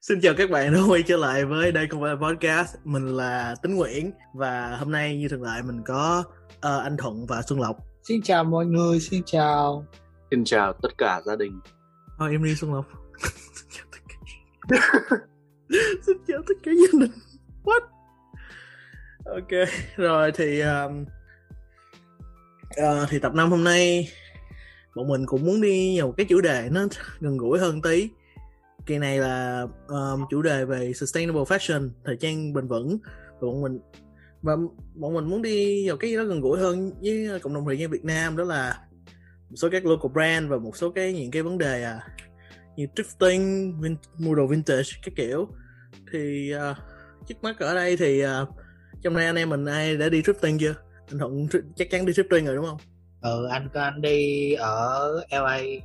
Xin chào các bạn đã quay trở lại với đây không phải là podcast. Mình là Tính Nguyễn Và hôm nay như thường lệ mình có uh, anh Thuận và Xuân Lộc. Xin chào mọi người, xin chào. Xin chào tất cả gia đình. Thôi em đi Xuân Lộc. Xin chào tất cả gia đình. What? Ok, rồi thì um, uh, Thì tập 5 hôm nay Bọn mình cũng muốn đi vào một cái chủ đề nó gần gũi hơn tí kỳ này là um, chủ đề về sustainable fashion thời trang bền vững. Và bọn mình và bọn mình muốn đi vào cái gì đó gần gũi hơn với cộng đồng thời trang Việt Nam đó là một số các local brand và một số cái những cái vấn đề à, như thrifting, vin, mua đồ vintage các kiểu. Thì uh, trước mắt ở đây thì uh, trong nay anh em mình ai đã đi thrifting chưa? Anh thuận chắc chắn đi thrifting rồi đúng không? Ừ anh có anh đi ở LA uh,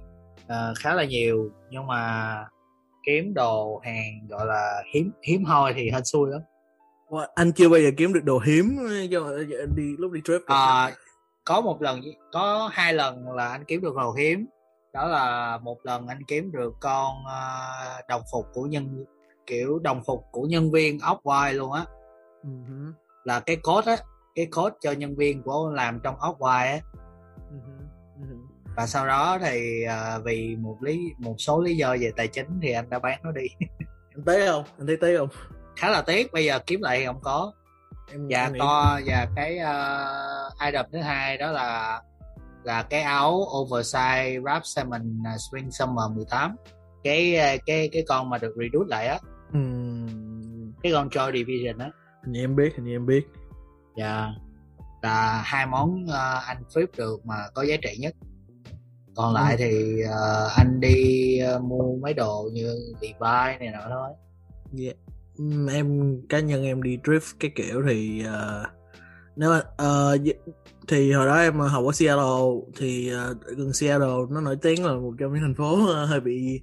ờ, khá là nhiều. Nhưng mà kiếm đồ hàng gọi là hiếm hiếm hoi thì hên xui lắm. Wow, anh chưa bao giờ kiếm được đồ hiếm đi lúc đi trip à, có một lần có hai lần là anh kiếm được đồ hiếm. Đó là một lần anh kiếm được con uh, đồng phục của nhân kiểu đồng phục của nhân viên ốc quai luôn á. Uh-huh. là cái code á cái code cho nhân viên của làm trong ốc quai á uh-huh. Và sau đó thì uh, vì một lý một số lý do về tài chính thì anh đã bán nó đi. Anh tế không? Anh thấy tế không? Khá là tiếc bây giờ kiếm lại thì không có. Em và to và cái uh, item thứ hai đó là là cái áo oversize wrap salmon uh, spring summer 18 cái cái cái con mà được reduce lại á. Uhm. cái con Joy Division á. Hình như em biết hình như em biết. Dạ. Yeah. là hai món uh, anh flip được mà có giá trị nhất còn lại thì uh, anh đi uh, mua mấy đồ như Levi này nọ thôi. Yeah. em cá nhân em đi drift cái kiểu thì uh, nếu uh, thì hồi đó em học ở Seattle thì uh, gần Seattle nó nổi tiếng là một trong những thành phố uh, hơi bị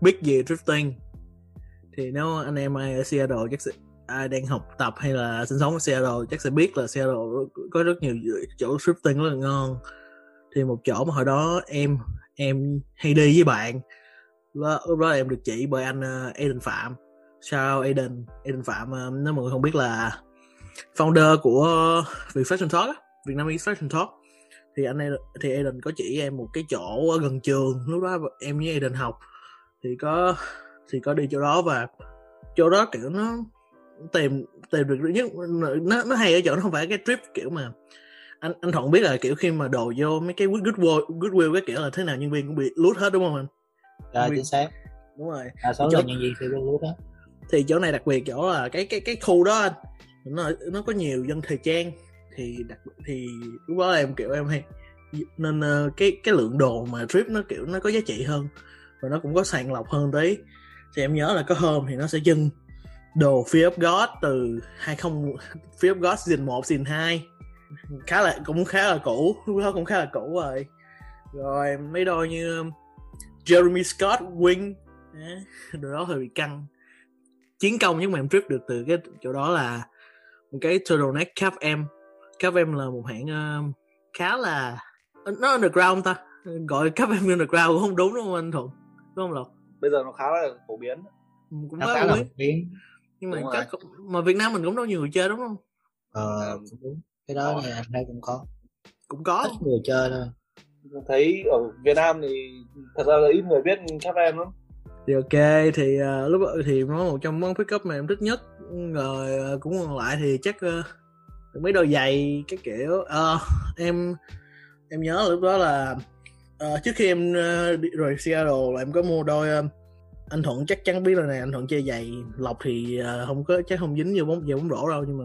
biết về drifting thì nếu anh em ai ở Seattle chắc sẽ ai đang học tập hay là sinh sống ở Seattle chắc sẽ biết là Seattle có rất nhiều chỗ drifting rất là ngon thì một chỗ mà hồi đó em em hay đi với bạn. Lúc đó, em được chỉ bởi anh ờ, Eden Phạm. Sao Eden Eden Phạm ờ, nếu mọi người không biết là founder của Việt Fashion Talk Việt Nam Fashion Talk. Thì anh thì Eden có chỉ em một cái chỗ ở gần trường. Lúc đó em với Eden học. Thì có thì có đi chỗ đó và chỗ đó kiểu nó tìm tìm được nhất nó nó hay ở chỗ nó không phải cái trip kiểu mà anh anh thuận biết là kiểu khi mà đồ vô mấy cái goodwill goodwill cái kiểu là thế nào nhân viên cũng bị lút hết đúng không anh? Dạ chính xác. Đúng rồi. À, số chỗ... nhân viên thì luôn lút hết. Thì chỗ này đặc biệt chỗ là cái cái cái khu đó anh nó nó có nhiều dân thời trang thì đặc thì lúc đó em kiểu em hay nên uh, cái cái lượng đồ mà trip nó kiểu nó có giá trị hơn và nó cũng có sàng lọc hơn tí. Thì em nhớ là có hôm thì nó sẽ dừng đồ Fear of God từ 20 Fear of God season 1 season 2 khá là cũng khá là cũ. Lúc đó cũng khá là cũ rồi. Rồi mấy đôi như Jeremy Scott Wing đồ đó hơi bị căng. Chiến công nhưng mà em trip được từ cái chỗ đó là một cái turtleneck Cap M Cap M là một hãng uh, khá là nó underground ta. Gọi Cap M underground cũng không đúng đúng không anh Thuận? Đúng không Lộc? Bây giờ nó khá là phổ biến. Cũng khá là phổ biến. Nhưng mà chắc mà Việt Nam mình cũng đâu nhiều người chơi đúng không? Ờ đúng cái đó thì anh thấy cũng có. Cũng có. Ít người chơi thôi. Thấy ở Việt Nam thì thật ra là ít người biết các em lắm. Thì ok thì uh, lúc thì nó một trong món pick up mà em thích nhất. Rồi uh, cũng còn lại thì chắc uh, mấy đôi giày cái kiểu. Uh, em em nhớ lúc đó là uh, trước khi em uh, đi rồi Seattle là em có mua đôi uh, anh Thuận chắc chắn biết rồi này anh Thuận chơi giày lọc thì uh, không có chắc không dính vô bóng về bóng rổ đâu nhưng mà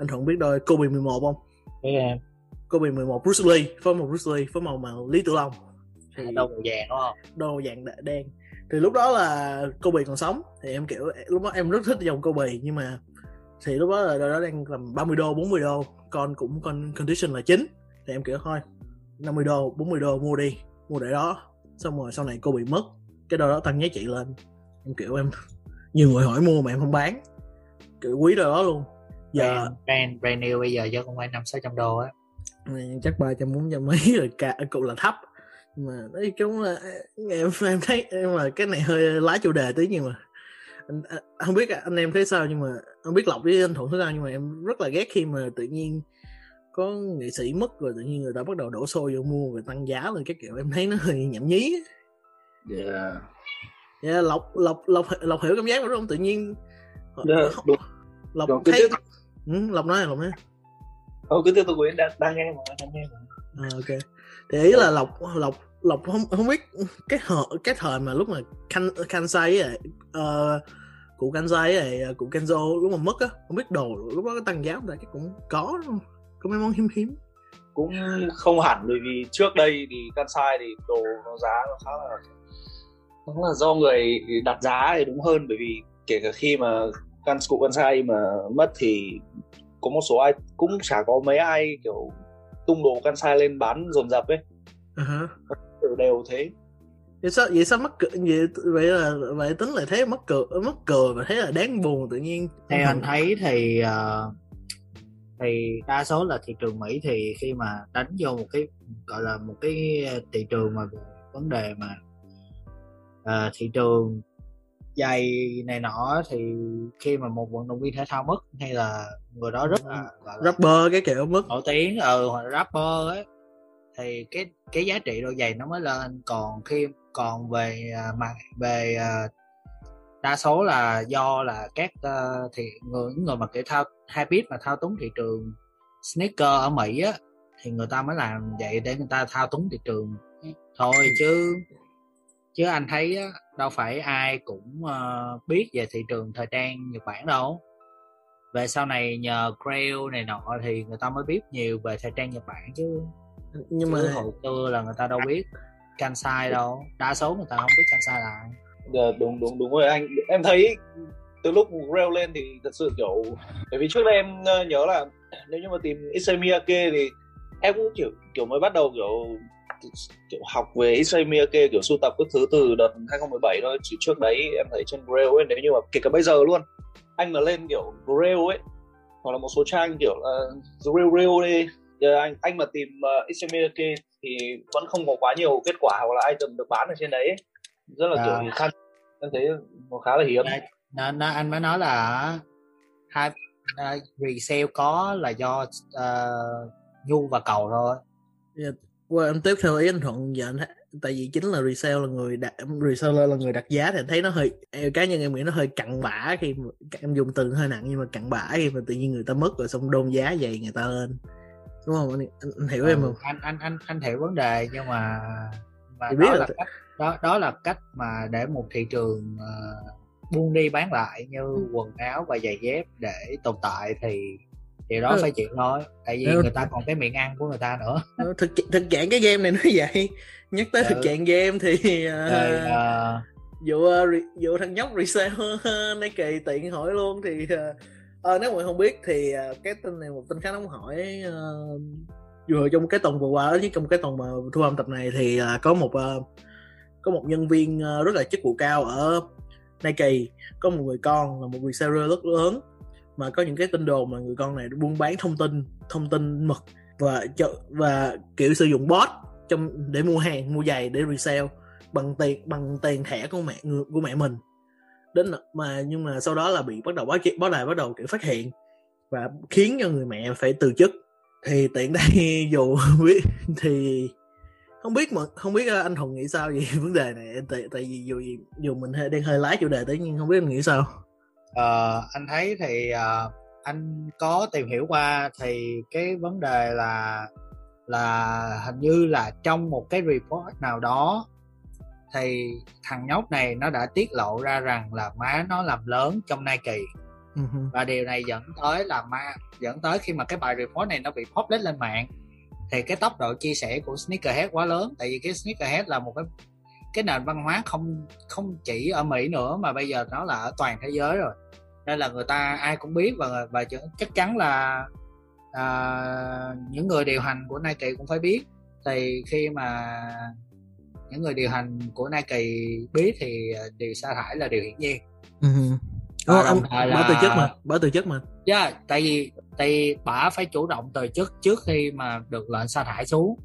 anh thuận biết đôi Kobe 11 không? Biết em. Kobe 11 Bruce Lee phối màu Bruce Lee phối màu màu Lý Tử Long. Thì à, đồ màu vàng đúng không? đồ màu vàng đen. Thì lúc đó là Kobe còn sống. Thì em kiểu lúc đó em rất thích dòng Kobe nhưng mà thì lúc đó là đôi đó đang tầm 30 đô 40 đô. Con cũng con condition là chính thì em kiểu thôi 50 đô 40 đô mua đi mua để đó. Xong rồi sau này cô bị mất cái đôi đó tăng giá trị lên. Em kiểu em nhiều người hỏi mua mà em không bán. Kiểu quý đôi đó luôn giờ brand, brand, brand new bây giờ cho con quay năm sáu trăm đô á chắc ba trăm bốn trăm mấy rồi cả cũng là thấp mà nói chung là em em thấy em mà cái này hơi lá chủ đề tí nhưng mà anh, anh, không biết anh em thấy sao nhưng mà không biết lộc với anh thuận thế sao nhưng mà em rất là ghét khi mà tự nhiên có nghệ sĩ mất rồi tự nhiên người ta bắt đầu đổ xô vô mua và tăng giá lên cái kiểu em thấy nó hơi nhảm nhí yeah. yeah, lộc lộc lộc lộc hiểu cảm giác đúng không tự nhiên yeah, đúng. lộc đúng, thấy. Ừ, lộc nói lộc nói. Ồ, cứ tiếp tục Nguyễn đang, đang nghe mà đang nghe mà à, ok. Thì ý là lộc lộc lộc không không biết cái thời cái thời mà lúc mà kan kansai ấy uh, cụ kansai ấy cụ kenzo lúc mà mất á không biết đồ lúc đó có tăng giá không ta? Chắc cũng có đúng không? Có mấy món hiếm hiếm. Cũng không hẳn bởi vì trước đây thì kansai thì đồ nó giá nó khá là nó là do người đặt giá thì đúng hơn bởi vì kể cả khi mà căn cụ kansai mà mất thì có một số ai cũng chả có mấy ai kiểu tung đồ kansai lên bán dồn dập ấy. Uh-huh. đều đều thế. Vậy sao vậy sao mất cười vậy vậy là vậy tính là thấy mất cười mất cười và thấy là đáng buồn tự nhiên. Theo anh thấy thì uh, thì đa số là thị trường Mỹ thì khi mà đánh vô một cái gọi là một cái thị trường mà vấn đề mà uh, thị trường giày này nọ thì khi mà một vận động viên thể thao mất hay là người đó rất là, gọi là rapper cái kiểu mất. nổi tiếng ừ hoặc rapper ấy thì cái cái giá trị đôi giày nó mới lên. Còn khi còn về mà về đa số là do là các uh, thì người người mà kiểu thao habit mà thao túng thị trường sneaker ở Mỹ á thì người ta mới làm vậy để người ta thao túng thị trường. Thôi chứ chứ anh thấy á, đâu phải ai cũng uh, biết về thị trường thời trang Nhật Bản đâu. Về sau này nhờ Grail này nọ thì người ta mới biết nhiều về thời trang Nhật Bản chứ. Nhưng chứ mà hồi xưa là người ta đâu biết Kansai đâu. Đa số người ta không biết Kansai là ai. Dạ, đúng đúng đúng rồi anh. Em thấy từ lúc Grail lên thì thật sự kiểu bởi vì trước đây em nhớ là nếu như mà tìm Issei Miyake thì em cũng kiểu kiểu mới bắt đầu kiểu kiểu học về Issei Miyake kiểu sưu tập các thứ từ đợt 2017 thôi chỉ trước đấy em thấy trên Grail ấy nếu như mà kể cả bây giờ luôn anh mà lên kiểu Grail ấy hoặc là một số trang kiểu là uh, Real Real đi giờ anh anh mà tìm uh, Issei Miyake thì vẫn không có quá nhiều kết quả hoặc là item được bán ở trên đấy ấy. rất là à. kiểu khăn em thấy nó khá là hiếm nên anh mới nói là hai uh, resale có là do uh, nhu và cầu thôi well, em tiếp theo ý anh thuận dạ anh tại vì chính là resale là người đặt reseller là người đặt giá thì anh thấy nó hơi cá nhân em nghĩ nó hơi cặn bã khi mà, em dùng từ hơi nặng nhưng mà cặn bã khi mà tự nhiên người ta mất rồi xong đôn giá vậy người ta lên. Đúng không? Anh, anh, anh hiểu ừ, em không? anh anh anh anh hiểu vấn đề nhưng mà mà đó là, là cách đó đó là cách mà để một thị trường uh, buôn đi bán lại như ừ. quần áo và giày dép để tồn tại thì thì đó ừ. phải chịu thôi tại vì ừ. người ta còn cái miệng ăn của người ta nữa ừ, thực thực trạng cái game này nó vậy nhắc tới ừ. thực trạng game thì uh, thì, uh... vụ uh, vụ thằng nhóc resale này kỳ tiện hỏi luôn thì uh, uh, nếu mọi không biết thì uh, cái tin này một tin khá nóng hỏi uh, vừa trong cái tuần vừa qua với trong cái tuần mà thu âm tập này thì uh, có một uh, có một nhân viên uh, rất là chức vụ cao ở Nike có một người con là một reseller rất lớn mà có những cái tin đồn mà người con này buôn bán thông tin thông tin mật và và kiểu sử dụng bot trong để mua hàng mua giày để resell bằng tiền bằng tiền thẻ của mẹ của mẹ mình. Đến mà nhưng mà sau đó là bị bắt đầu báo báo đài bắt đầu kiểu phát hiện và khiến cho người mẹ phải từ chức. Thì tiện đây dù biết thì không biết mà không biết anh hùng nghĩ sao về vấn đề này. Tại tại vì dù dù mình hơi, đang hơi lái chủ đề tới nhưng không biết anh nghĩ sao ờ, anh thấy thì uh, anh có tìm hiểu qua thì cái vấn đề là là hình như là trong một cái report nào đó thì thằng nhóc này nó đã tiết lộ ra rằng là má nó làm lớn trong Nike uh-huh. và điều này dẫn tới là ma dẫn tới khi mà cái bài report này nó bị publish lên mạng thì cái tốc độ chia sẻ của sneakerhead quá lớn tại vì cái sneakerhead là một cái cái nền văn hóa không không chỉ ở Mỹ nữa mà bây giờ nó là ở toàn thế giới rồi. Nên là người ta ai cũng biết và và chắc chắn là à, những người điều hành của Nike cũng phải biết. Thì khi mà những người điều hành của Nike biết thì điều sa thải là điều hiển nhiên. Uh-huh. Ờ, ông là... bỏ từ chức mà bỏ từ chức mà. Dạ yeah, tại vì tại vì bà phải chủ động từ chức trước khi mà được lệnh sa thải xuống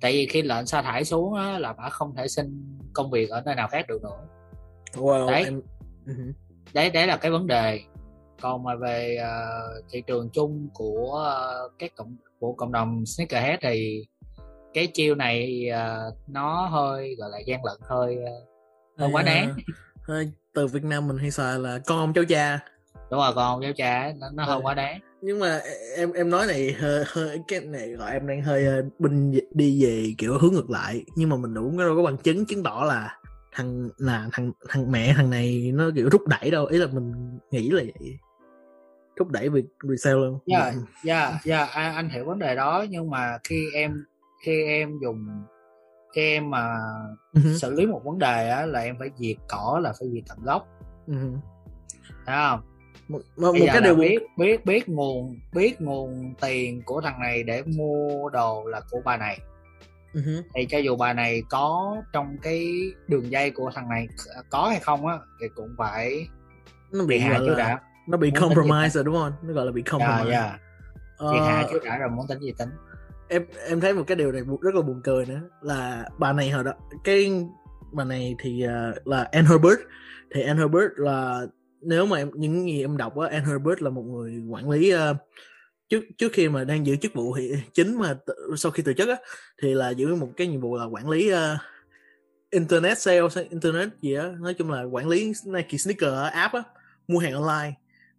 tại vì khi lệnh sa thải xuống á, là bà không thể xin công việc ở nơi nào khác được nữa wow, Đấy. Em... Uh-huh. đấy đấy là cái vấn đề còn mà về uh, thị trường chung của uh, các cộng của cộng đồng sneakerhead thì cái chiêu này uh, nó hơi gọi là gian lận hơi uh, hơi quá đáng hơi từ Việt Nam mình hay xài là con ông cháu cha đúng rồi con cháu cha nó, nó hơi quá đáng. Nhưng mà em em nói này hơi, hơi cái này gọi em đang hơi binh đi về kiểu hướng ngược lại. Nhưng mà mình cũng đâu có bằng chứng chứng tỏ là thằng là thằng thằng mẹ thằng này nó kiểu rút đẩy đâu. Ý là mình nghĩ là vậy. Thúc đẩy việc resale luôn. Dạ. dạ dạ anh hiểu vấn đề đó. Nhưng mà khi em khi em dùng khi em mà uh-huh. xử lý một vấn đề á là em phải diệt cỏ là phải diệt tận gốc. Uh-huh. thấy không một, một, một cái điều biết biết biết nguồn biết nguồn tiền của thằng này để mua đồ là của bà này. Uh-huh. thì cho dù bà này có trong cái đường dây của thằng này có hay không á thì cũng phải nó bị hạ chứ đã. nó bị muốn compromise rồi đúng không? Nó gọi là bị dạ, compromise. yeah, yeah. Chị uh, hạ chứ đã rồi muốn tính gì tính. Em em thấy một cái điều này rất là buồn cười nữa là bà này hồi đó cái bà này thì uh, là Anne Herbert. Thì Anne Herbert là nếu mà em những gì em đọc á Anne Herbert là một người quản lý uh, trước trước khi mà đang giữ chức vụ thì chính mà t- sau khi từ chức á thì là giữ một cái nhiệm vụ là quản lý uh, internet sales internet gì á nói chung là quản lý Nike sneaker app á mua hàng online.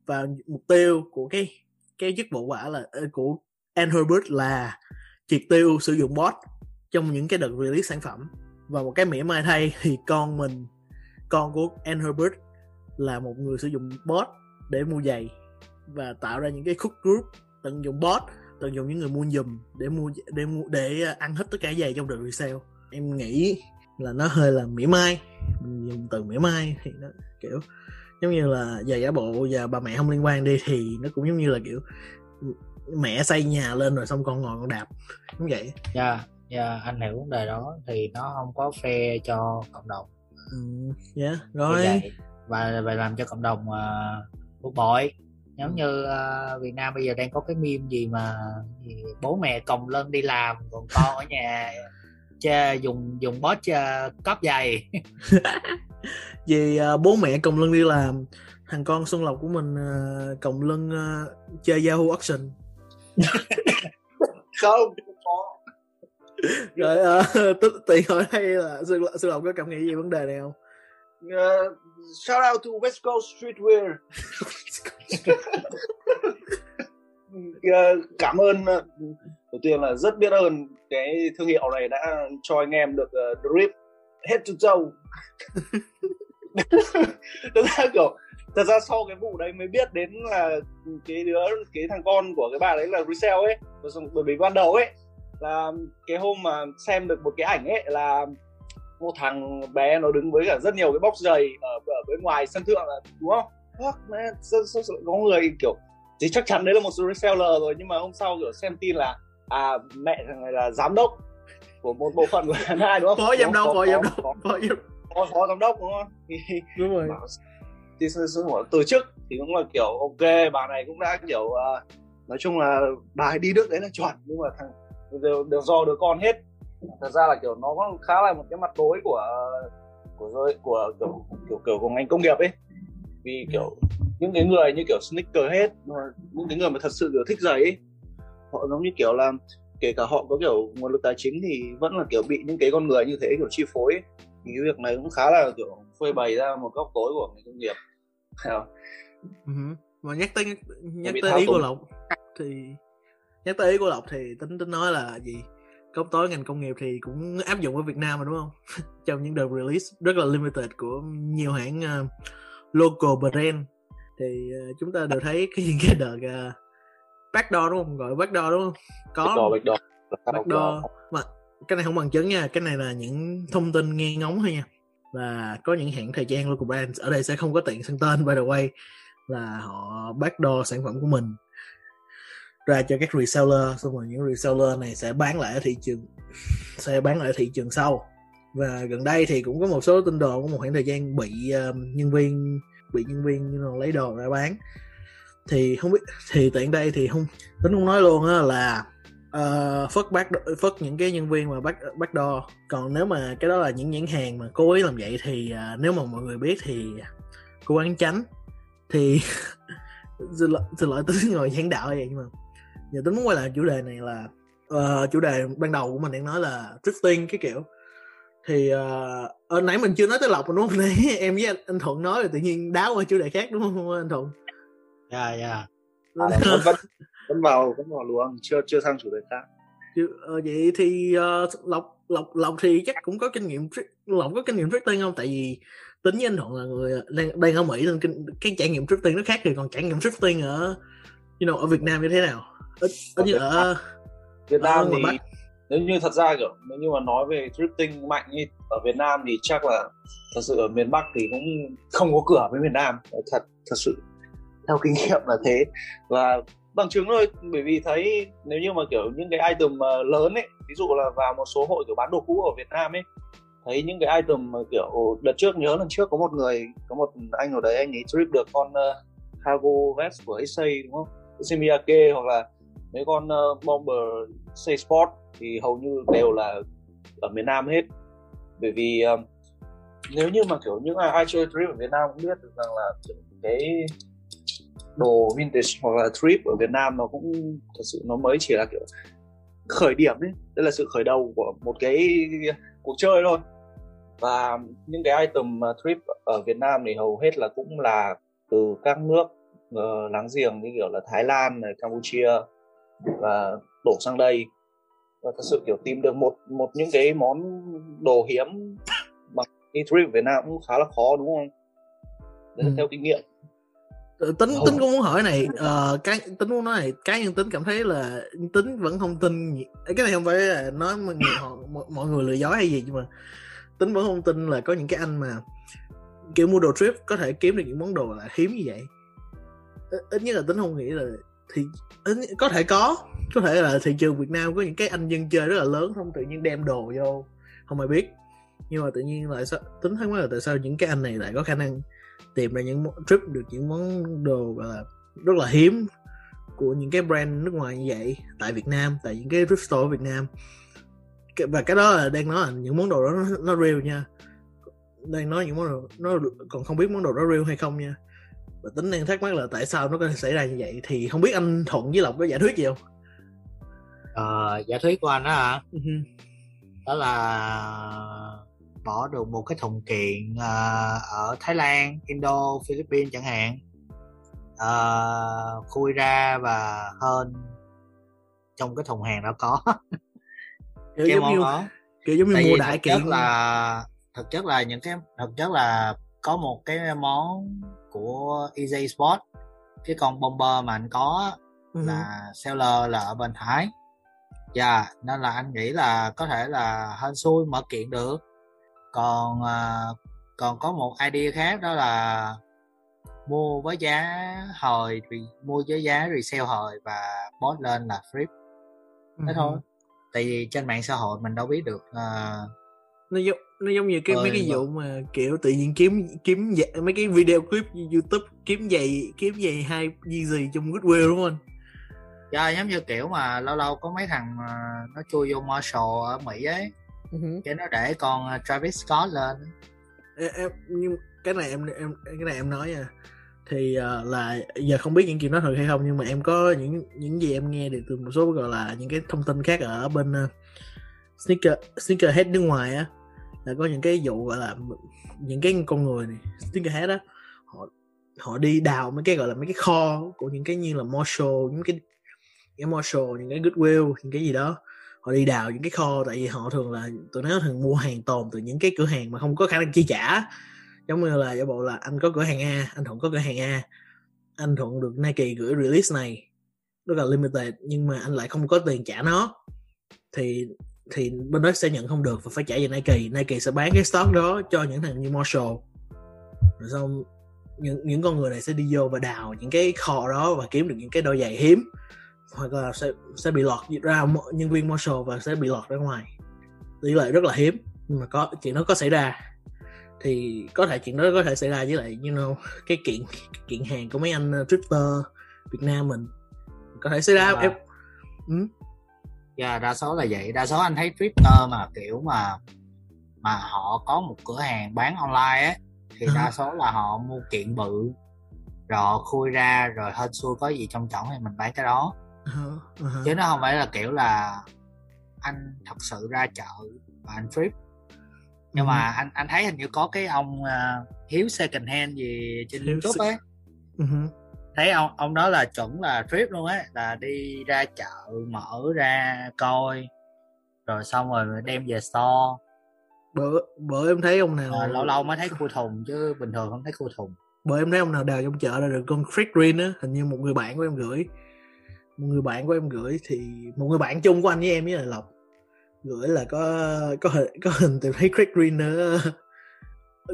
Và mục tiêu của cái cái chức vụ quả là ờ, của Anne Herbert là triệt tiêu sử dụng bot trong những cái đợt release sản phẩm. Và một cái mỉa mai thay thì con mình con của Anne Herbert là một người sử dụng bot để mua giày và tạo ra những cái khúc group tận dụng bot tận dụng những người mua dùm để mua để mua để ăn hết tất cả giày trong đợt resale. Em nghĩ là nó hơi là mỉa mai mình dùng từ mỉa mai thì nó kiểu giống như là giày giả bộ và bà mẹ không liên quan đi thì nó cũng giống như là kiểu mẹ xây nhà lên rồi xong con ngồi con đạp giống vậy. Dạ yeah, dạ yeah, anh hiểu vấn đề đó thì nó không có phe cho cộng đồng. Ừ dạ yeah, rồi và và làm cho cộng đồng uh, bực bội. Giống ừ. như uh, Việt Nam bây giờ đang có cái meme gì mà gì, bố mẹ còng lân đi làm còn con ở nhà cha dùng dùng bot cấp giày. Vì uh, bố mẹ còng lân đi làm thằng con xuân lộc của mình uh, còng lân uh, chơi Yahoo Auction. Không rồi uh, tiền hỏi đây là xuân, xuân lộc có cảm nghĩ gì vấn đề này không uh, shout out to West Coast Streetwear. Uh, cảm ơn uh, đầu tiên là rất biết ơn cái thương hiệu này đã cho anh em được uh, drip head to toe thật ra kiểu thật ra sau cái vụ đấy mới biết đến là cái đứa cái thằng con của cái bà đấy là resell ấy. Bởi vì ban đầu ấy là cái hôm mà xem được một cái ảnh ấy là một thằng bé nó đứng với cả rất nhiều cái box giày ở, ở bên ngoài sân thượng là đúng không? Có người kiểu thì chắc chắn đấy là một reseller rồi nhưng mà hôm sau kiểu xem tin là à mẹ thằng này là giám đốc của một bộ phận của hai đúng không? Phó giám đốc phó giám đốc phó. giám phó, giám đốc đúng không? Thì đúng rồi. thì từ chức thì cũng là kiểu ok bà này cũng đã kiểu uh, nói chung là bà ấy đi nước đấy là chuẩn nhưng mà thằng đều, đều do đứa con hết thật ra là kiểu nó khá là một cái mặt tối của của rơi của kiểu kiểu kiểu của ngành công nghiệp ấy. Vì kiểu những cái người như kiểu sneaker hết những cái người mà thật sự kiểu thích giày ấy họ giống như kiểu là kể cả họ có kiểu nguồn lực tài chính thì vẫn là kiểu bị những cái con người như thế kiểu chi phối ấy. thì cái việc này cũng khá là kiểu phơi bày ra một góc tối của ngành công nghiệp. Uh-huh. mà nhắc tới nhắc tới ý của lộc thì nhắc tới ý của lộc thì tính tính nói là gì góc tối ngành công nghiệp thì cũng áp dụng ở Việt Nam mà đúng không? Trong những đợt release rất là limited của nhiều hãng uh, local brand. Thì uh, chúng ta đều thấy cái những cái đợt uh, backdoor đúng không? Gọi backdoor đúng không? Có backdoor backdoor. Mà cái này không bằng chứng nha cái này là những thông tin nghe ngóng thôi nha. Và có những hãng thời trang local brands ở đây sẽ không có tiện sang tên by the way là họ backdoor sản phẩm của mình ra cho các reseller xong rồi những reseller này sẽ bán lại ở thị trường sẽ bán lại ở thị trường sau. Và gần đây thì cũng có một số tin đồn của một khoảng thời gian bị uh, nhân viên bị nhân viên you know, lấy đồ ra bán. Thì không biết thì tiện đây thì không tính không nói luôn á là uh, phất bắt phất những cái nhân viên mà bắt bắt đo. Còn nếu mà cái đó là những nhãn hàng mà cố ý làm vậy thì uh, nếu mà mọi người biết thì cố gắng tránh. Thì xin lỗi, xin lỗi tính ngồi giảng đạo vậy nhưng mà giờ tính muốn quay lại chủ đề này là uh, chủ đề ban đầu của mình đang nói là drifting cái kiểu. Thì uh, nãy mình chưa nói tới lộc đúng không? Nãy em với anh, anh thuận nói là tự nhiên đáo qua chủ đề khác đúng không anh thuận? Dạ yeah, dạ. Yeah. à, vẫn, vẫn, vào vẫn vào luôn chưa chưa sang chủ đề khác. Chứ, uh, vậy thì uh, lộc lộc lộc thì chắc cũng có kinh nghiệm lộc có kinh nghiệm drifting không? Tại vì tính với anh thuận là người đang, đang ở mỹ nên cái, cái trải nghiệm drifting nó khác thì còn trải nghiệm drifting ở you know, ở việt nam như thế nào? Ở, ở như ở Việt Nam thì Bắc. nếu như thật ra kiểu nếu như mà nói về drifting mạnh như ở Việt Nam thì chắc là thật sự ở miền Bắc thì cũng không có cửa với miền Nam. Thật thật sự theo kinh nghiệm là thế. Và bằng chứng thôi bởi vì thấy nếu như mà kiểu những cái item lớn ấy ví dụ là vào một số hội kiểu bán đồ cũ ở Việt Nam ấy thấy những cái item mà kiểu đợt trước nhớ lần trước có một người có một anh ở đấy anh ấy trip được con uh, cargo vest của SA đúng không Miyake hoặc là mấy con uh, bomber C Sport thì hầu như đều là ở miền Nam hết. Bởi vì um, nếu như mà kiểu những ai, ai chơi trip ở Việt Nam cũng biết được rằng là cái đồ vintage hoặc là trip ở Việt Nam nó cũng thật sự nó mới chỉ là kiểu khởi điểm ấy đây là sự khởi đầu của một cái cuộc chơi thôi. Và những cái item ờ, trip ở Việt Nam thì hầu hết là cũng là từ các nước uh, láng giềng như kiểu là Thái Lan này Campuchia và đổ sang đây. Và thật sự kiểu tìm được một một những cái món đồ hiếm bằng đi trip Việt Nam cũng khá là khó đúng không? Đấy ừ. theo kinh nghiệm. Ờ, tính tính cũng muốn hỏi này uh, cái tính muốn nói này cá nhân tính cảm thấy là tính vẫn không tin cái này không phải là nói mọi người, họ, mọi người lừa dối hay gì nhưng mà tính vẫn không tin là có những cái anh mà kiểu mua đồ trip có thể kiếm được những món đồ là hiếm như vậy ít nhất là tính không nghĩ là thì có thể có. Có thể là thị trường Việt Nam có những cái anh dân chơi rất là lớn không tự nhiên đem đồ vô. Không ai biết. Nhưng mà tự nhiên lại sao tính thắc mắc là tại sao những cái anh này lại có khả năng tìm ra những trip được những món đồ gọi là rất là hiếm của những cái brand nước ngoài như vậy tại Việt Nam tại những cái thrift store ở Việt Nam. Và cái đó là đang nói là những món đồ đó nó, nó real nha. Đang nói những món đồ nó còn không biết món đồ đó real hay không nha và tính đang thắc mắc là tại sao nó có thể xảy ra như vậy? Thì không biết anh thuận với lộc có giả thuyết gì không? Ờ, giả thuyết của anh đó hả? Ừ đó là bỏ được một cái thùng kiện uh, ở Thái Lan, Indo, Philippines chẳng hạn. Uh, khui ra và hơn trong cái thùng hàng đó có. Kiểu giống như đó. kiểu giống như mua đại kiện là thực chất là những cái thực chất là có một cái món của EJ Sport. Cái con bomber mà anh có uh-huh. là seller là ở bên Thái. Dạ yeah, nên là anh nghĩ là có thể là hên xui mở kiện được. Còn uh, còn có một idea khác đó là mua với giá hồi mua với giá resale hồi và post lên là flip. Thế uh-huh. thôi. Tại vì trên mạng xã hội mình đâu biết được uh, nó giống nó giống như cái mấy cái vụ mà kiểu tự nhiên kiếm kiếm mấy cái video clip youtube kiếm giày kiếm giày hai gì gì trong goodwill đúng không dạ giống như kiểu mà lâu lâu có mấy thằng nó chui vô Marshall ở Mỹ ấy. Uh-huh. cái nó để con à, Travis Scott lên. Em, em nhưng cái này em em cái này em nói nha. Thì uh, là giờ không biết những chuyện đó thật hay không nhưng mà em có những những gì em nghe được từ một số gọi là những cái thông tin khác ở bên uh, sneaker sneakerhead nước ngoài á là có những cái vụ, gọi là những cái con người này sneakerhead đó họ họ đi đào mấy cái, gọi là, mấy cái kho của những cái như là Marshall, những cái cái Marshall, những cái Goodwill, những cái gì đó. Họ đi đào những cái kho, tại vì họ thường là, tụi nó thường mua hàng tồn từ những cái cửa hàng mà không có khả năng chi trả. Giống như là giả bộ là anh có cửa hàng A, anh thuận có cửa hàng A. Anh thuận được Nike gửi release này, rất là limited, nhưng mà anh lại không có tiền trả nó. Thì thì bên đó sẽ nhận không được và phải trả về Nike. Nike sẽ bán cái stock đó cho những thằng như Marshall. Rồi xong những những con người này sẽ đi vô và đào những cái kho đó và kiếm được những cái đôi giày hiếm. Hoặc là sẽ sẽ bị lọt ra nhân viên Marshall và sẽ bị lọt ra ngoài. Tỷ lệ rất là hiếm nhưng mà có chuyện đó có xảy ra. Thì có thể chuyện đó có thể xảy ra với lại you know cái kiện kiện hàng của mấy anh uh, Twitter Việt Nam mình. Có thể xảy ra à. em ừ yeah, dạ, đa số là vậy đa số anh thấy Twitter mà kiểu mà mà họ có một cửa hàng bán online á thì đa số là họ mua kiện bự rọ khui ra rồi hên xui có gì trong chổng thì mình bán cái đó uh-huh, uh-huh. chứ nó không phải là kiểu là anh thật sự ra chợ và anh flip nhưng mà Ừ. anh anh thấy hình như có cái ông uh, hiếu second hand gì trên Hiếu youtube ấy. Thấy ông ông đó là chuẩn là trip luôn á là đi ra chợ mở ra coi. Rồi xong rồi đem về store. Bữa bữa em thấy ông nào Rồi lâu lâu mới thấy khui thùng chứ bình thường không thấy khui thùng. Bữa em thấy ông nào đào trong chợ ra được con Freak Green á hình như một người bạn của em gửi. Một người bạn của em gửi thì một người bạn chung của anh với em với là lộc. Gửi là có có hình có hình tìm thấy Craig Green ở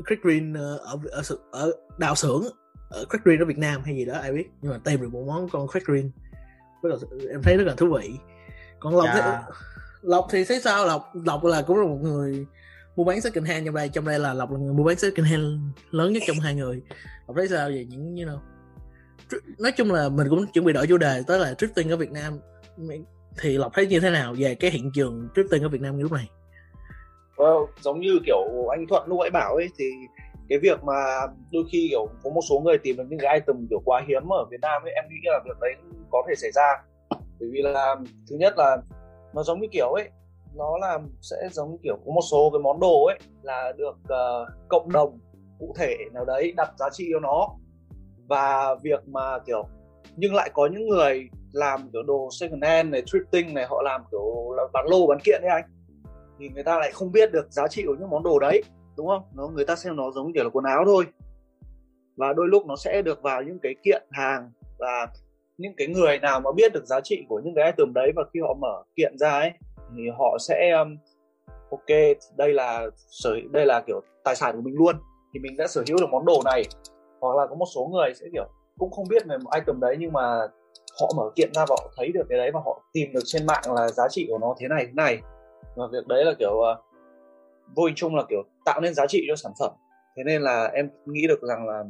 Craig Green ở ở, ở, ở đào xưởng ở Craig Green ở Việt Nam hay gì đó ai biết. Nhưng mà tìm được một món con Craig Green. Rất là em thấy rất là thú vị. Còn lộc Dạ. thì, lộc thì thấy sao? Lộc lộc là cũng là một người mua bán second hand trong đây. Trong đây là lộc là người mua bán second hand lớn nhất trong hai người. Lộc thấy sao về những you know? Tr- nói chung là mình cũng chuẩn bị đổi chủ đề tới là drifting ở Việt Nam. Thì lộc thấy như thế nào về cái hiện trường drifting ở Việt Nam như lúc này? Well, giống như kiểu anh Thuận lúc nãy bảo ấy thì cái việc mà đôi khi kiểu có một số người tìm được những cái item kiểu quá hiếm ở Việt Nam ấy em nghĩ là việc đấy có thể xảy ra. Bởi vì là thứ nhất là nó giống như kiểu ấy nó là sẽ giống như kiểu có một số cái món đồ ấy là được uh, cộng đồng cụ thể nào đấy đặt giá trị cho nó. Và việc mà kiểu nhưng lại có những người làm kiểu đồ second hand này thrifting này họ làm kiểu là bán lô bán kiện đấy anh thì người ta lại không biết được giá trị của những món đồ đấy đúng không? Nó người ta xem nó giống kiểu là quần áo thôi. Và đôi lúc nó sẽ được vào những cái kiện hàng và những cái người nào mà biết được giá trị của những cái item đấy và khi họ mở kiện ra ấy thì họ sẽ um, ok đây là sở đây là kiểu tài sản của mình luôn. Thì mình đã sở hữu được món đồ này. Hoặc là có một số người sẽ kiểu cũng không biết về một item đấy nhưng mà họ mở kiện ra và họ thấy được cái đấy và họ tìm được trên mạng là giá trị của nó thế này thế này. Và việc đấy là kiểu uh, vô hình chung là kiểu tạo nên giá trị cho sản phẩm. Thế nên là em nghĩ được rằng là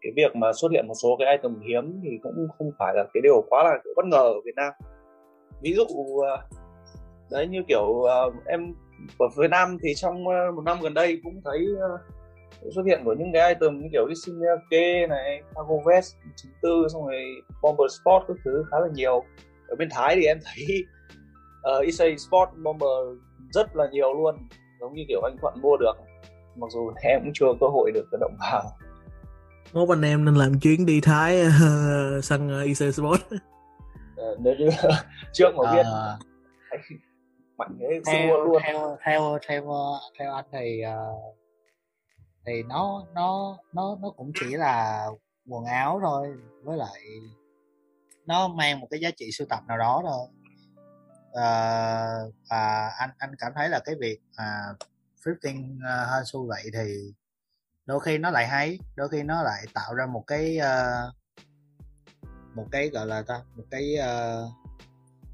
cái việc mà xuất hiện một số cái item hiếm thì cũng không phải là cái điều quá là kiểu bất ngờ ở Việt Nam. Ví dụ ờ, đấy như kiểu ờ, em ở Việt Nam thì trong ờ, một năm gần đây cũng thấy xuất hiện của những cái item như kiểu Isimiake này, Cargo Vest 94 xong rồi Bomber Sport các thứ khá là nhiều. Ở bên Thái thì em thấy uh, Isai Sport Bomber rất là nhiều luôn giống như kiểu anh Thuận mua được. Mặc dù em cũng chưa có cơ hội được động vào. Mốt anh em nên làm chuyến đi Thái uh, săn uh, IC Sport. Uh, nếu như trước mà biết. Ờ, mạnh thế theo, mua luôn. theo theo theo theo anh thì uh, thì nó nó nó nó cũng chỉ là quần áo thôi với lại nó mang một cái giá trị sưu tập nào đó thôi Ờ, và anh anh cảm thấy là cái việc mà thrifting uh, hên xui vậy thì đôi khi nó lại hay đôi khi nó lại tạo ra một cái ờ, một cái gọi là ta một cái ờ,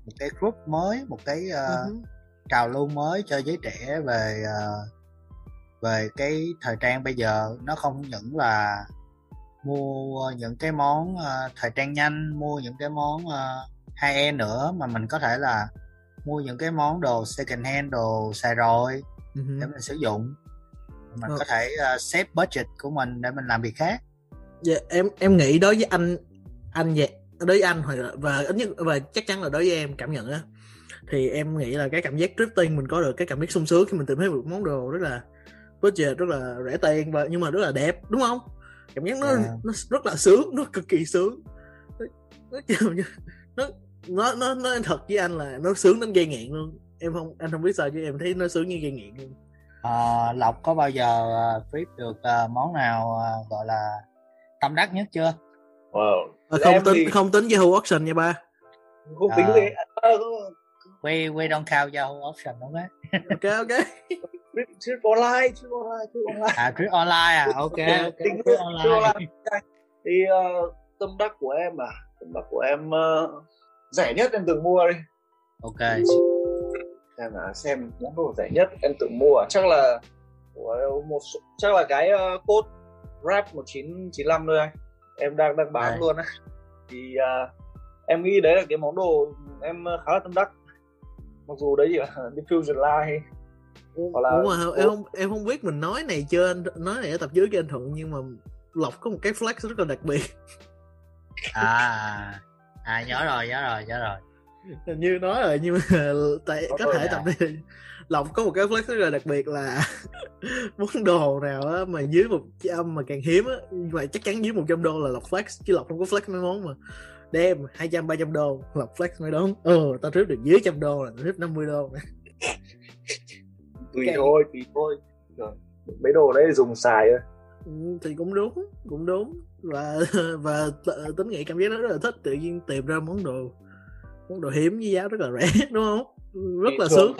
một cái group mới một cái ờ, uh-huh. trào lưu mới cho giới trẻ về ờ, về cái thời trang bây giờ nó không những là mua những cái món ờ, thời trang nhanh mua những cái món uh, high end nữa mà mình có thể là mua những cái món đồ second hand đồ xài rồi để Uh-huh. mình sử dụng mình Ờ. có thể uh, save budget của mình để mình làm việc khác Dạ, em em nghĩ đối với anh anh vậy đối với anh và ít nhất và chắc chắn là đối với em cảm nhận á thì em nghĩ là cái cảm giác drifting mình có được cái cảm giác sung sướng khi mình tìm thấy một món đồ rất là budget rất là rẻ tiền và nhưng mà rất là đẹp đúng không cảm giác nó Dạ. nó rất là sướng nó cực kỳ sướng nó nó nó nó nó thật với anh là nó sướng đến gây nghiện luôn. Em không anh không biết sao chứ em thấy nó sướng như gây nghiện luôn. Ờ, lộc có bao giờ uh, flip được ờ, món nào ờ, gọi là tâm đắc nhất chưa? Wow. à, không Em tính thì không tính Yahoo auction nha ba. Không tính À. à, không- we we don't count Yahoo option đúng không ok ok. Trip, trip online trip online trip online. À trip online à? Ok ok trip trip online. Online. Thì uh, tâm đắc của em à? Tâm đắc của em ờ, rẻ nhất em từng mua đi. Ok. Xem là xem món đồ rẻ nhất em tự mua. Chắc là một số, chắc là cái uh, code rap 1995 thôi anh. Em đang đang bán Đây. luôn á. Thì ờ, em nghĩ đấy là cái món đồ em khá là tâm đắc. Mặc dù đấy chỉ là diffusion line Hoặc là- Ủa mà em không em không biết mình nói này chưa anh nói này ở tập dưới cho anh thuận nhưng mà lộc có một cái flex rất là đặc biệt. À à nhớ rồi nhớ rồi nhớ rồi. Hình như nói rồi nhưng mà tại Có có thể à. tập đi. Lộc có một cái flex rất là đặc biệt là món đồ nào á mà dưới một trăm mà càng hiếm á mà chắc chắn dưới 100 đô là lộc flex chứ lộc không có flex mấy món mà. Đem 200 300 đô lộc flex mới đúng. Ừ tao trip được dưới trăm đô là tao trip 50 đô. Tùy thôi tùy thôi. Rồi. mấy đồ đấy dùng xài thôi thì cũng đúng cũng đúng. Và và tính nghĩ cảm giác đó rất là thích tự nhiên tìm ra món đồ món đồ hiếm với giá rất là rẻ đúng không? Rất Vì là thường- sướng.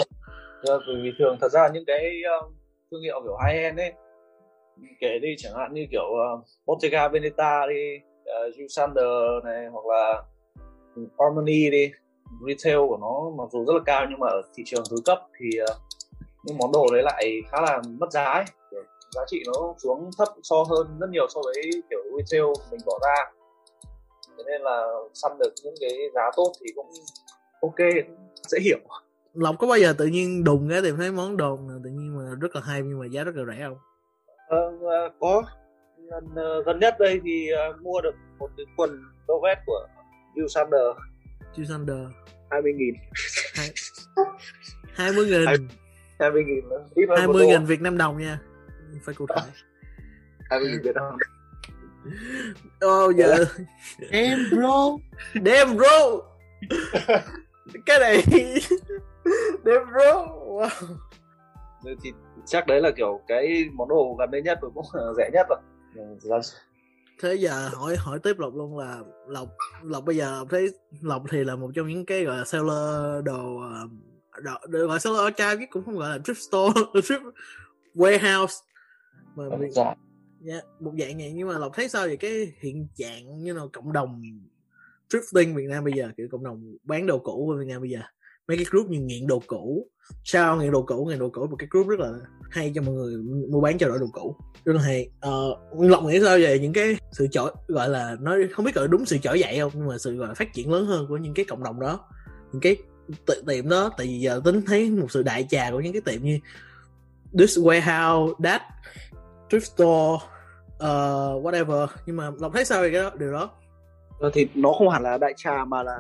Ờ, bởi vì thường thật ra những cái ờ, thương hiệu kiểu high end ấy kể đi chẳng hạn như kiểu uh, Bottega Veneta đi uh, Jules Sander này hoặc là Harmony đi retail của nó mặc dù rất là cao nhưng mà ở thị trường thứ cấp thì uh, những món đồ đấy lại khá là mất giá ấy. Giá trị nó xuống thấp so hơn rất nhiều so với kiểu retail mình bỏ ra. Thế nên là săn được những cái giá tốt thì cũng ok dễ hiểu. Lộc có bao giờ tự nhiên đùng cái tìm thấy món đồ tự nhiên mà rất là hay nhưng mà giá rất là rẻ không? Ờ, ờ, có. Gần, ờ, gần nhất đây thì ờ, mua được một cái quần Dovet của Hugh Sander. Chu Sander. 20 nghìn. Hai mươi nghìn. 20 nghìn nữa. ít hơn hai một mươi đô. nghìn Việt Nam đồng nha phải cụ thể. 20 nghìn Việt Nam oh giờ. Em bro. Damn bro. Cái này. Damn bro. Wow. Thì chắc đấy là kiểu cái món đồ gần đây nhất và cũng rẻ nhất rồi. Giá thế giờ hỏi hỏi tiếp lộc luôn là lộc lộc bây giờ thấy lộc thì là một trong những cái gọi là seller đồ ờ, đồ, đồ gọi seller ở trai chứ cũng không gọi là thrift store thrift warehouse mà mình dạ. Dạ, một dạng vậy. Nhưng mà Lộc thấy sao về cái hiện trạng như là cộng đồng thrifting Việt Nam bây giờ kiểu cộng đồng bán đồ cũ ở Việt Nam bây giờ. Mấy cái group như nghiện đồ cũ. Sao nghiện đồ cũ? Nghiện đồ cũ một cái group rất là hay cho mọi người mua bán trao đổi đồ cũ. Rất là hay. Ờ, Lộc nghĩ sao về những cái sự trỗi gọi là nói không biết gọi đúng sự trỗi dậy không? Nhưng mà sự gọi là phát triển lớn hơn của những cái cộng đồng đó. Những cái ti- tiệm đó. Tại vì giờ tính thấy một sự đại trà của những cái tiệm như This Warehouse, That, Thrift Store, uh, whatever. Nhưng mà Lộc thấy sao về cái đó điều đó? Ờ, thì nó không hẳn là đại trà mà là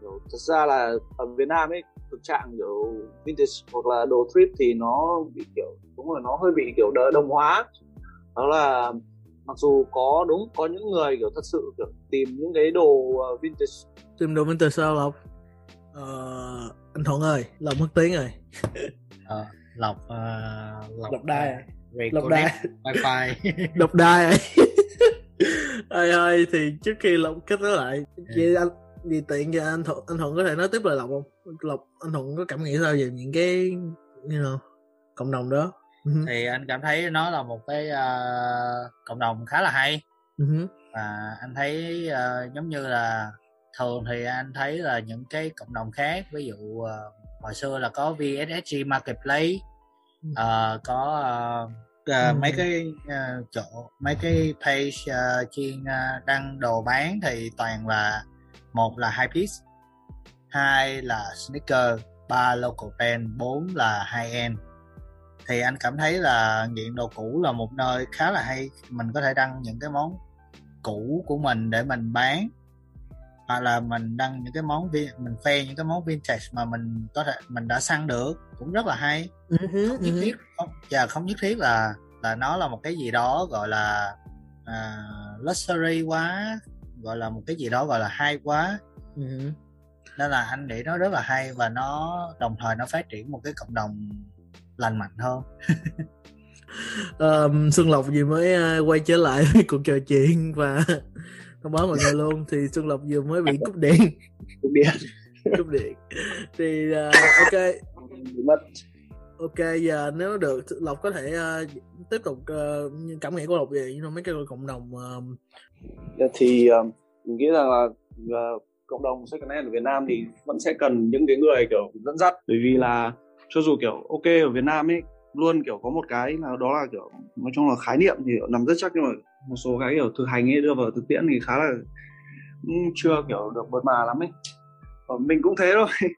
kiểu, thật ra là ở Việt Nam ấy thực trạng kiểu vintage hoặc là đồ thrift thì nó bị kiểu đúng rồi nó hơi bị kiểu đỡ đồng hóa. Đó là mặc dù có đúng có những người kiểu thật sự kiểu tìm những cái đồ ờ, vintage. Tìm đồ từ sao Lộc? Ờ, anh Thuận ơi Lộc mất tiếng rồi. Ờ, lọc uh, lọc, Lộc đai à? Reconnect Lộc đai wifi. Độc đai rồi ơi ơi thì trước khi Lộc kết nối lại chị anh vì tiện cho anh Thuận anh Thuận có thể nói tiếp lời Lộc không? Lộc anh Thuận có cảm nghĩ sao về những cái you know, cộng đồng đó? Ừ thì anh cảm thấy nó là một cái ờ, cộng đồng khá là hay. Ừ hứ, và anh thấy ờ, giống như là thường thì anh thấy là những cái cộng đồng khác ví dụ ờ, hồi xưa là có VSSG Marketplace Ờ, có ờ, Ừ. mấy cái ờ, chỗ mấy cái page ờ, chuyên ờ, đăng đồ bán thì toàn là một là high piece hai là sneaker ba local brand bốn là high end. Thì anh cảm thấy là nghiện đồ cũ là một nơi khá là hay mình có thể đăng những cái món cũ của mình để mình bán hoặc là mình đăng những cái món vi- mình khoe những cái món vintage mà mình có thể mình đã săn được cũng rất là hay hứ, không nhất hứ. thiết không và không nhất thiết là là nó là một cái gì đó gọi là à, luxury quá gọi là một cái gì đó gọi là hay quá hứ. nên là anh nghĩ nó rất là hay và nó đồng thời nó phát triển một cái cộng đồng lành mạnh hơn um, Xuân Lộc vừa mới uh, quay trở lại với cuộc trò chuyện và thông báo mọi người luôn thì Xuân Lộc vừa mới bị cúp điện. cục điện. Cúp điện. Thì uh, ok. Mất. Ok giờ nếu được Lộc có thể uh, tiếp tục uh, cảm nghĩ của Lộc về know, mấy cái cộng đồng um, thì uh, mình nghĩ rằng là uh, cộng đồng second hand ở Việt Nam thì vẫn sẽ cần những cái người kiểu dẫn dắt. Bởi vì là cho dù kiểu ok ở Việt Nam ấy luôn kiểu có một cái là đó là kiểu nói chung là khái niệm thì nằm rất chắc nhưng mà một số cái kiểu thực hành ấy đưa vào thực tiễn thì khá là cũng chưa kiểu được mượt mà lắm ấy và mình cũng thế thôi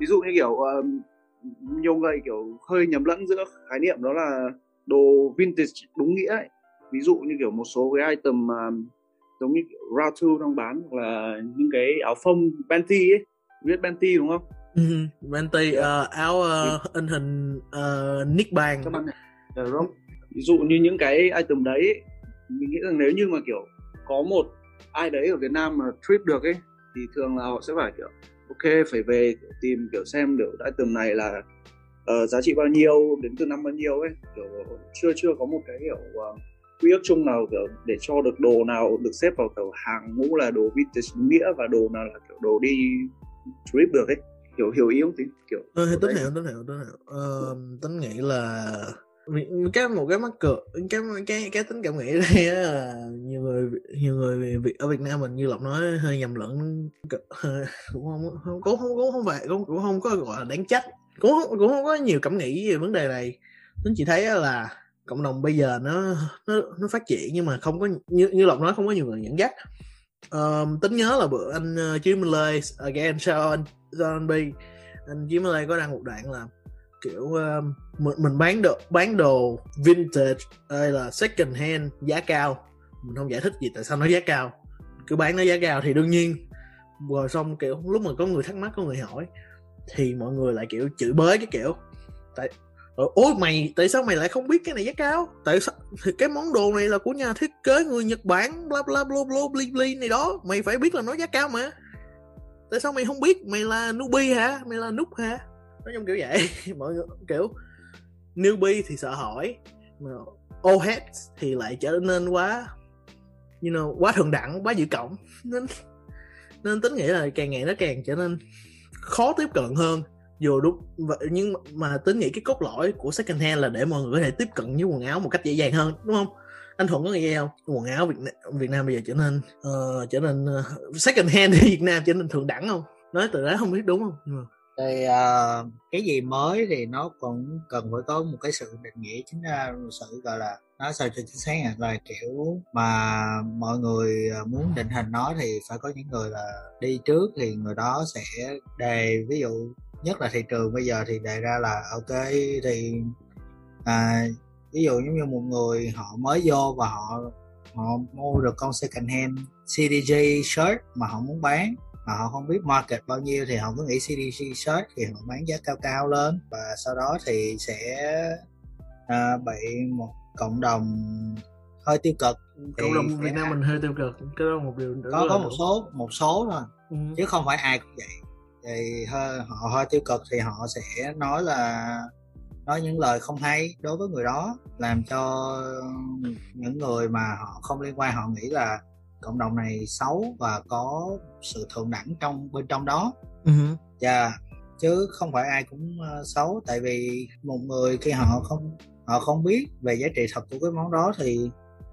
ví dụ như kiểu uh, nhiều người kiểu hơi nhầm lẫn giữa khái niệm đó là đồ vintage đúng nghĩa ấy. ví dụ như kiểu một số cái item mà giống như kiểu Ratu đang bán hoặc là những cái áo phông Benty ấy viết Benty đúng không? Ừ, Benty uh, áo uh, in hình uh, Nick. Các bạn uh, đúng. Ví dụ như những cái item đấy mình nghĩ rằng nếu như mà kiểu có một ai đấy ở Việt Nam mà trip được ấy thì thường là họ sẽ phải kiểu ok phải về tìm kiểu xem được item này là uh, giá trị bao nhiêu đến từ năm bao nhiêu ấy. Kiểu chưa chưa có một cái kiểu uh, quy ước chung nào kiểu để cho được đồ nào được xếp vào kiểu hàng ngũ là đồ vintage nghĩa và đồ nào là kiểu đồ đi trip được ấy. Hiểu hiểu ý không tí kiểu ờ, tính hiểu tính hiểu tính hiểu. Ờ, tính nghĩ là cái một cái mắc cược cái cái cái tính cảm nghĩ đây là nhiều người nhiều người Việt ở Việt Nam mình như lộc nói hơi nhầm lẫn cũng không không cũng không cũng không phải cũng cũng không có gọi là đáng trách cũng không, cũng không có nhiều cảm nghĩ về vấn đề này. Tính chỉ thấy là cộng đồng bây giờ nó nó nó phát triển nhưng mà không có như như lộc nói không có nhiều người dẫn dắt. Um, tính nhớ là bữa anh uh, Chí Minh Lê again sao anh John B anh Chí Minh Lê có đăng một đoạn là kiểu um, mình, mình bán đồ bán đồ vintage hay là second hand giá cao. Mình không giải thích gì tại sao nó giá cao. Cứ bán nó giá cao thì đương nhiên. Rồi xong kiểu lúc mà có người thắc mắc có người hỏi thì mọi người lại kiểu chửi bới cái kiểu. Tại ôi mày tại sao mày lại không biết cái này giá cao? Tại sao thì cái món đồ này là của nhà thiết kế người nhật bản bla bla bla bla bli bli này đó. Mày phải biết là nó giá cao mà. Tại sao mày không biết? Mày là newbie hả? Mày là nút hả? Nói chung kiểu vậy. Mọi người kiểu newbie thì sợ hỏi. Mà old heads thì lại trở nên quá you know quá thượng đẳng quá dự cộng nên nên tính nghĩ là càng ngày nó càng trở nên khó tiếp cận hơn. Dù đúng vậy nhưng mà tính nghĩ cái cốt lõi của second hand là để mọi người có thể tiếp cận với quần áo một cách dễ dàng hơn đúng không? Anh thuận có nghe không? Quần áo việt nam, việt nam bây giờ trở nên uh, trở nên uh, second hand ở việt nam trở nên thượng đẳng không? Nói từ đó không biết đúng không? Nhưng mà thì uh, cái gì mới thì nó cũng cần phải có một cái sự định nghĩa chính ra sự gọi là nó sao cho chính xác là kiểu mà mọi người ờ, muốn định hình nó thì phải có những người là đi trước thì người đó sẽ đề. Ví dụ nhất là thị trường bây giờ thì đề ra là ok thì à, ví dụ giống như một người họ mới vô và họ họ mua được con second hand CDG shirt mà họ muốn bán mà họ không biết market bao nhiêu thì họ cứ nghĩ CDG shirt thì họ bán giá cao cao lên. Và sau đó thì sẽ à, bị một cộng đồng hơi tiêu cực cộng đồng Việt Nam mình hơi tiêu cực cái đó một điều có có một số một số thôi ừ. chứ không phải ai cũng vậy. Thì hơi, họ hơi tiêu cực thì họ sẽ nói là nói những lời không hay đối với người đó làm cho những người mà họ không liên quan họ nghĩ là cộng đồng này xấu và có sự thượng đẳng trong bên trong đó uh-huh. yeah. chứ không phải ai cũng uh, xấu tại vì một người khi họ không họ không biết về giá trị thật của cái món đó thì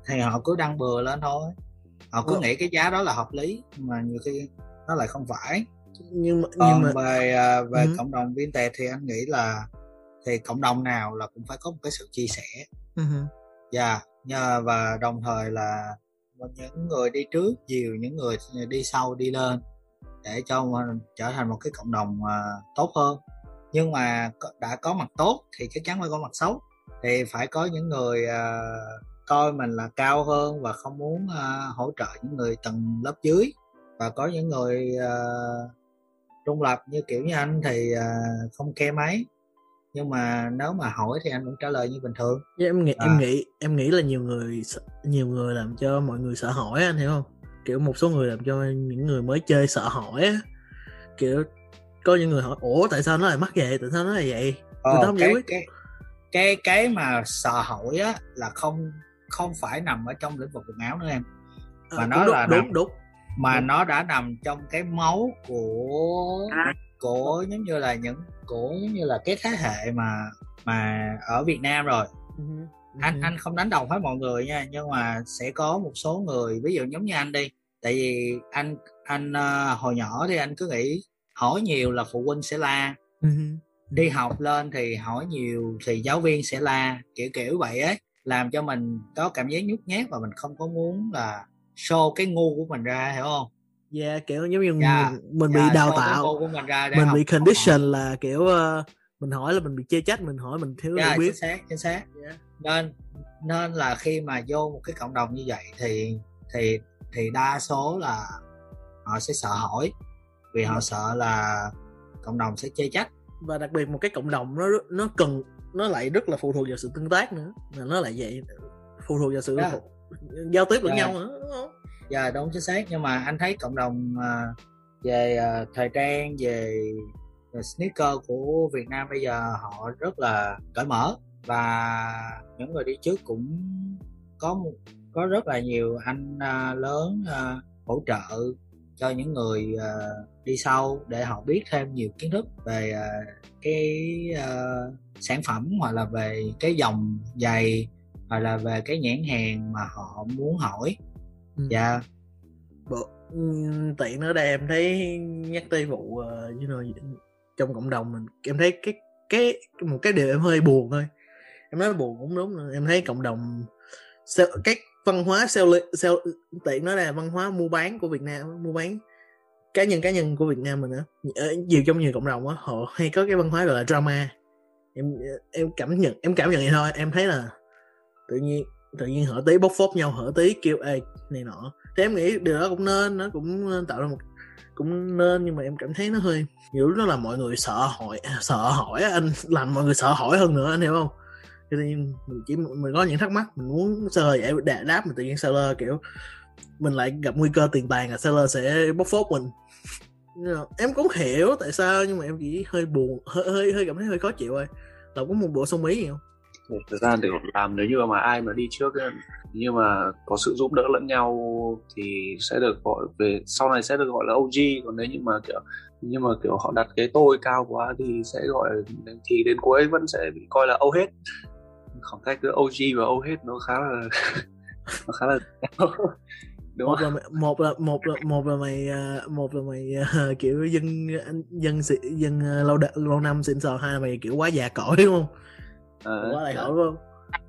thì họ cứ đăng bừa lên thôi họ cứ ừ. nghĩ cái giá đó là hợp lý mà nhiều khi nó lại không phải nhưng mà còn nhưng mà... về à, về uh-huh. cộng đồng vintage thì anh nghĩ là thì cộng đồng nào là cũng phải có một cái sự chia sẻ uh-huh. yeah, nhờ và đồng thời là những người đi trước nhiều những người đi sau đi lên để cho trở thành một cái cộng đồng uh, tốt hơn. Nhưng mà đã có mặt tốt thì chắc chắn phải có mặt xấu. Thì phải có những người uh, coi mình là cao hơn và không muốn uh, hỗ trợ những người tầng lớp dưới. Và có những người uh, trung lập như kiểu như anh thì uh, không khe máy nhưng mà nếu mà hỏi thì anh vẫn trả lời như bình thường. Yeah, dạ, em nghĩ à. em nghĩ em nghĩ là nhiều người nhiều người làm cho mọi người sợ hỏi anh hiểu không? Kiểu một số người làm cho những người mới chơi sợ hỏi á. Kiểu có những người hỏi ủa tại sao nó lại mắc vậy? Tại sao nó lại vậy? Ờ, người ta không cái, giải quyết cái cái cái mà sợ hỏi á là không không phải nằm ở trong lĩnh vực quần áo nữa em. Mà à, nó đúng, là đúng, nằm, đúng. mà đúng. nó đã nằm trong cái máu của à. Của giống như là những của giống như là cái thế hệ mà mà ở Việt Nam rồi uh-huh. anh anh không đánh đồng hết mọi người nha nhưng mà sẽ có một số người ví dụ giống như anh đi tại vì anh anh uh, hồi nhỏ thì anh cứ nghĩ hỏi nhiều là phụ huynh sẽ la uh-huh. đi học lên thì hỏi nhiều thì giáo viên sẽ la kiểu kiểu vậy ấy làm cho mình có cảm giác nhút nhát và mình không có muốn là show cái ngu của mình ra hiểu không yeah, kiểu giống như yeah, dạ, mình, mình yeah, bị dạ, đào tạo của mình, ra mình bị condition học. là kiểu uh, mình hỏi là mình bị chê trách mình hỏi mình thiếu yeah, dạ, biết chính xác chính xác yeah. nên nên là khi mà vô một cái cộng đồng như vậy thì thì thì đa số là họ sẽ sợ hỏi vì họ sợ là cộng đồng sẽ chê trách và đặc biệt một cái cộng đồng nó nó cần nó lại rất là phụ thuộc vào sự tương tác nữa mà nó lại vậy phụ thuộc vào sự Dạ. giao tiếp lẫn Dạ. nhau nữa đúng không giờ đúng chính xác. Nhưng mà anh thấy cộng đồng à, về à, thời trang về, à, sneaker của Việt Nam bây giờ họ rất là cởi mở và những người đi trước cũng có có rất là nhiều anh lớn hỗ trợ cho những người đi sau để họ biết thêm nhiều kiến thức về cái sản phẩm hoặc là về cái dòng giày hoặc là về cái nhãn hàng mà họ muốn hỏi. Ừ. Dạ. Bộ, ừ, tiện nữa đây em thấy nhắc tới vụ uh, you know, trong cộng đồng mình em thấy cái cái một cái điều em hơi buồn thôi. Em nói buồn cũng đúng em thấy cộng đồng các văn hóa sell, sell tiện nói là văn hóa mua bán của Việt Nam mua bán cá nhân cá nhân của Việt Nam mình á ở nhiều trong nhiều cộng đồng á họ hay có cái văn hóa gọi là drama. Em em cảm nhận em cảm nhận vậy thôi em thấy là tự nhiên tự nhiên hở tí bóc phốt nhau hở tí kêu ê này nọ. Thì em nghĩ điều đó cũng nên nó cũng nên tạo ra một cũng nên nhưng mà em cảm thấy nó hơi nhiều lúc nó là mọi người sợ hỏi à, sợ hỏi anh làm mọi người sợ hỏi hơn nữa anh hiểu không? Cho nên mình chỉ mình có những thắc mắc mình muốn sơ giải đáp, đáp mình tự nhiên seller kiểu mình lại gặp nguy cơ tiền bàn là seller sẽ bóc phốt mình. Em cũng hiểu tại sao nhưng mà em chỉ hơi buồn hơi hơi, hơi cảm thấy hơi khó chịu thôi. Là có một bộ sông ý gì không? Thời gian để làm nếu như mà ai mà đi trước ấy, nhưng mà có sự giúp đỡ lẫn nhau thì sẽ được gọi về sau này sẽ được gọi là OG còn nếu như mà kiểu nhưng mà kiểu họ đặt cái tôi cao quá thì sẽ gọi thì đến cuối vẫn sẽ bị coi là âu hết. Khoảng cách giữa OG và âu hết nó khá là nó khá là đúng một không là mày- một là một là một là mày à, một là mày uh, kiểu dân dân dân dân lâu đ- lâu năm xịn sò hai là mày kiểu quá già cỗi đúng không? Quá lại hỏi không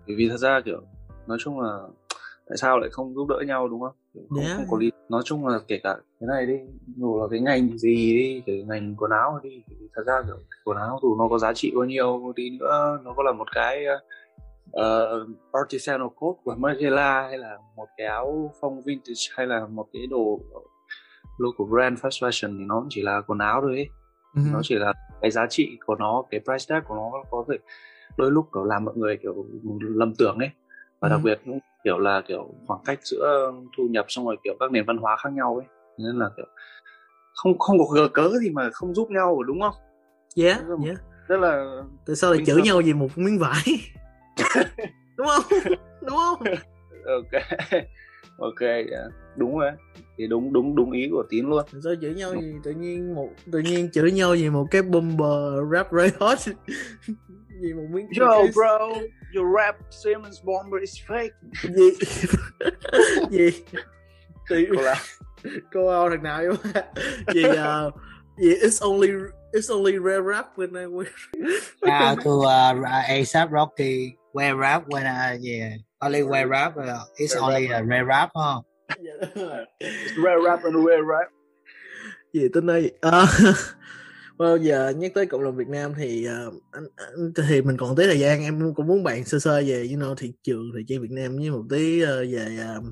bởi vì thật ra kiểu nói chung là tại sao lại không giúp đỡ nhau đúng không Kiểu không, Yeah. không có lý nói chung là kể cả cái này đi dù là cái ngành gì đi cái ngành quần áo đi thì thật ra kiểu quần áo dù nó có giá trị bao nhiêu đi nữa nó có là một cái uh, artisanal coat của Margiela hay là một cái áo phông vintage hay là một cái đồ local brand fast fashion thì nó cũng chỉ là quần áo thôi ấy Ừ. nó chỉ là cái giá trị của nó cái price tag của nó có thể đôi lúc kiểu làm mọi người kiểu lầm tưởng ấy. Và đặc Ừ. biệt cũng kiểu là kiểu khoảng cách giữa thu nhập xong rồi kiểu các nền văn hóa khác nhau ấy. Nên là kiểu không không có gờ cớ gì mà không giúp nhau đúng không? Yeah Đúng rồi. yeah rất là tại sao lại chửi nhau vì một miếng vải. Đúng không? Đúng không? Ok ok yeah. đúng rồi thì đúng đúng đúng ý của tín luôn. Sao chửi nhau vì tự nhiên một tự nhiên chửi nhau vì một cái bomber rap ray hot? Vì một miếng yo cái- bro your rap Simmons bomber is fake. Gì? Gì? Thì Cô là- cô ao thằng nào vậy? Gì uh, gì it's only it's only rare rap when I wear How to uh, ASAP Rocky wear rap when uh, yeah only wear rap uh, it's Wear only rap. a rare rap huh? rare rap and rare rap gì tính đây à, bao giờ nhắc tới cộng đồng Việt Nam thì uh, anh, anh thì mình còn tí thời gian em cũng muốn bàn sơ sơ về you know, thị trường thời trang Việt Nam với một tí uh, về uh,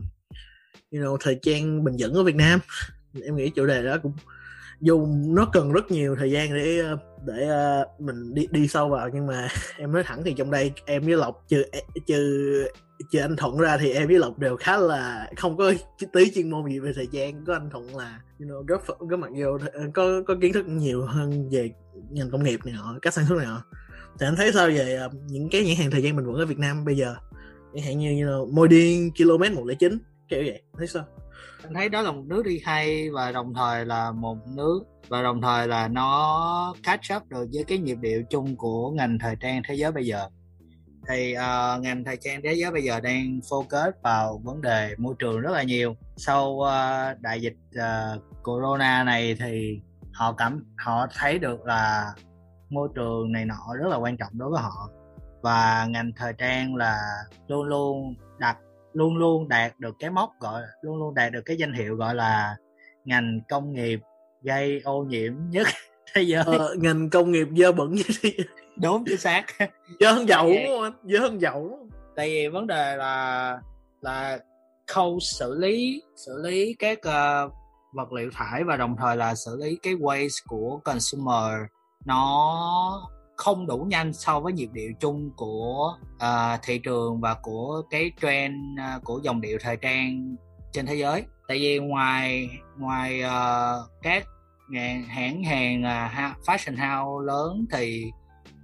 you know, thời trang bình vững ở Việt Nam. Em nghĩ chủ đề đó cũng dù nó cần rất nhiều thời gian để để ờ, mình đi đi sâu vào nhưng mà em nói thẳng thì trong đây em với lộc trừ trừ trừ anh thuận ra thì em với lộc đều khá là không có tí chuyên môn gì về thời trang có anh thuận là you know, góp góp mặt vô ờ, có có kiến thức nhiều hơn về ngành công nghiệp này nọ cách sản xuất này nọ. Thì anh thấy sao về ờ, những cái nhãn hàng thời gian bình vững ở Việt Nam bây giờ? Chẳng hạn như you know, điên km 109 kiểu vậy. Thấy sao? Anh thấy đó là một nước đi hay và đồng thời là một nước và đồng thời là nó catch up được với cái nhịp điệu chung của ngành thời trang thế giới bây giờ thì uh, ngành thời trang thế giới bây giờ đang focus vào vấn đề môi trường rất là nhiều. Sau uh, đại dịch uh, corona này thì họ cảm họ thấy được là môi trường này nọ rất là quan trọng đối với họ. Và ngành thời trang là luôn luôn đặt luôn luôn đạt được cái mốc gọi luôn luôn đạt được cái danh hiệu gọi là ngành công nghiệp gây ô nhiễm nhất thế giới. Ờ, ngành công nghiệp dơ bẩn như thế đúng chính xác. Dơ hơn dầu Vậy. đúng không anh? Dơ hơn đúng không? Tại vì vấn đề là là khâu xử lý xử lý các uh, vật liệu thải và đồng thời là xử lý cái waste của consumer nó không đủ nhanh so với nhịp điệu chung của uh, thị trường và của cái trend uh, của dòng điệu thời trang trên thế giới. Tại vì ngoài ngoài uh, các hãng hãng hàng uh, fashion house lớn thì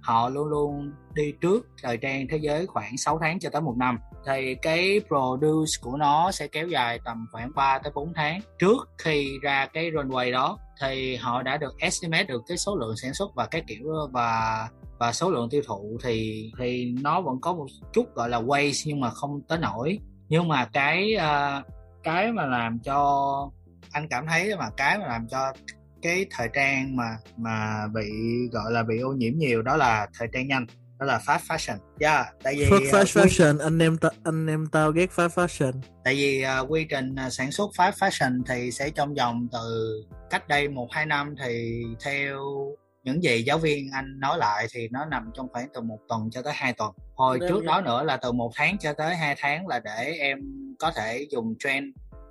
họ luôn luôn đi trước thời trang thế giới khoảng 6 tháng cho tới một năm. Thì cái produce của nó sẽ kéo dài tầm khoảng 3 tới 4 tháng. Trước khi ra cái runway đó thì họ đã được estimate được cái số lượng sản xuất và cái kiểu và và số lượng tiêu thụ. Thì thì nó vẫn có một chút gọi là waste nhưng mà không tới nổi. Nhưng mà cái uh, cái mà làm cho anh cảm thấy mà cái mà làm cho cái thời trang mà mà bị gọi là bị ô nhiễm nhiều đó là thời trang nhanh đó là fast fashion. Yeah tại vì fast, fast uh, fashion anh em ta, anh em tao ghét fast fashion. Tại vì uh, quy trình uh, sản xuất fast fashion thì sẽ trong vòng từ cách đây một hai năm thì theo những gì giáo viên anh nói lại thì nó nằm trong khoảng từ một tuần cho tới hai tuần. Hồi Đấy trước đó nữa là từ một tháng cho tới hai tháng là để em có thể dùng trend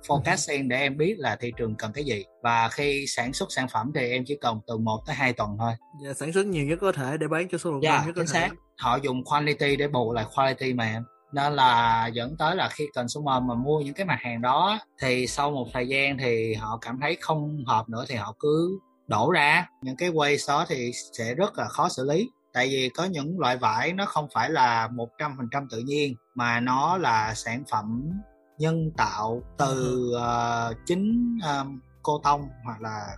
forecasting để em biết là thị trường cần cái gì và khi sản xuất sản phẩm thì em chỉ cần từ 1 tới 2 tuần thôi. Dạ, sản xuất nhiều nhất có thể để bán cho số lượng dạ, yeah, nhất có thể. Xác. Họ dùng quality để bù lại quality mà em. Nên là dẫn tới là khi consumer mà mua những cái mặt hàng đó thì sau một thời gian thì họ cảm thấy không hợp nữa thì họ cứ đổ ra những cái waste đó thì sẽ rất là khó xử lý tại vì có những loại vải nó không phải là một trăm phần trăm tự nhiên mà nó là sản phẩm nhân tạo từ uh, chính um, cô tông hoặc là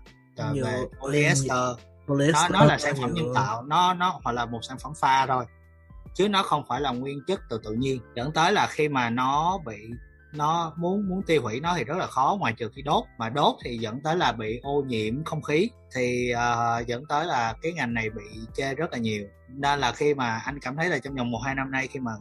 uh, về polyester. nó nó là sản phẩm nhân tạo nó nó hoặc là một sản phẩm pha thôi chứ nó không phải là nguyên chất từ tự nhiên. Dẫn tới là khi mà nó bị nó muốn muốn tiêu hủy nó thì rất là khó ngoài trừ khi đốt. Mà đốt thì dẫn tới là bị ô nhiễm không khí thì uh, dẫn tới là cái ngành này bị chê rất là nhiều. Nên là khi mà anh cảm thấy là trong vòng một hai năm nay khi mà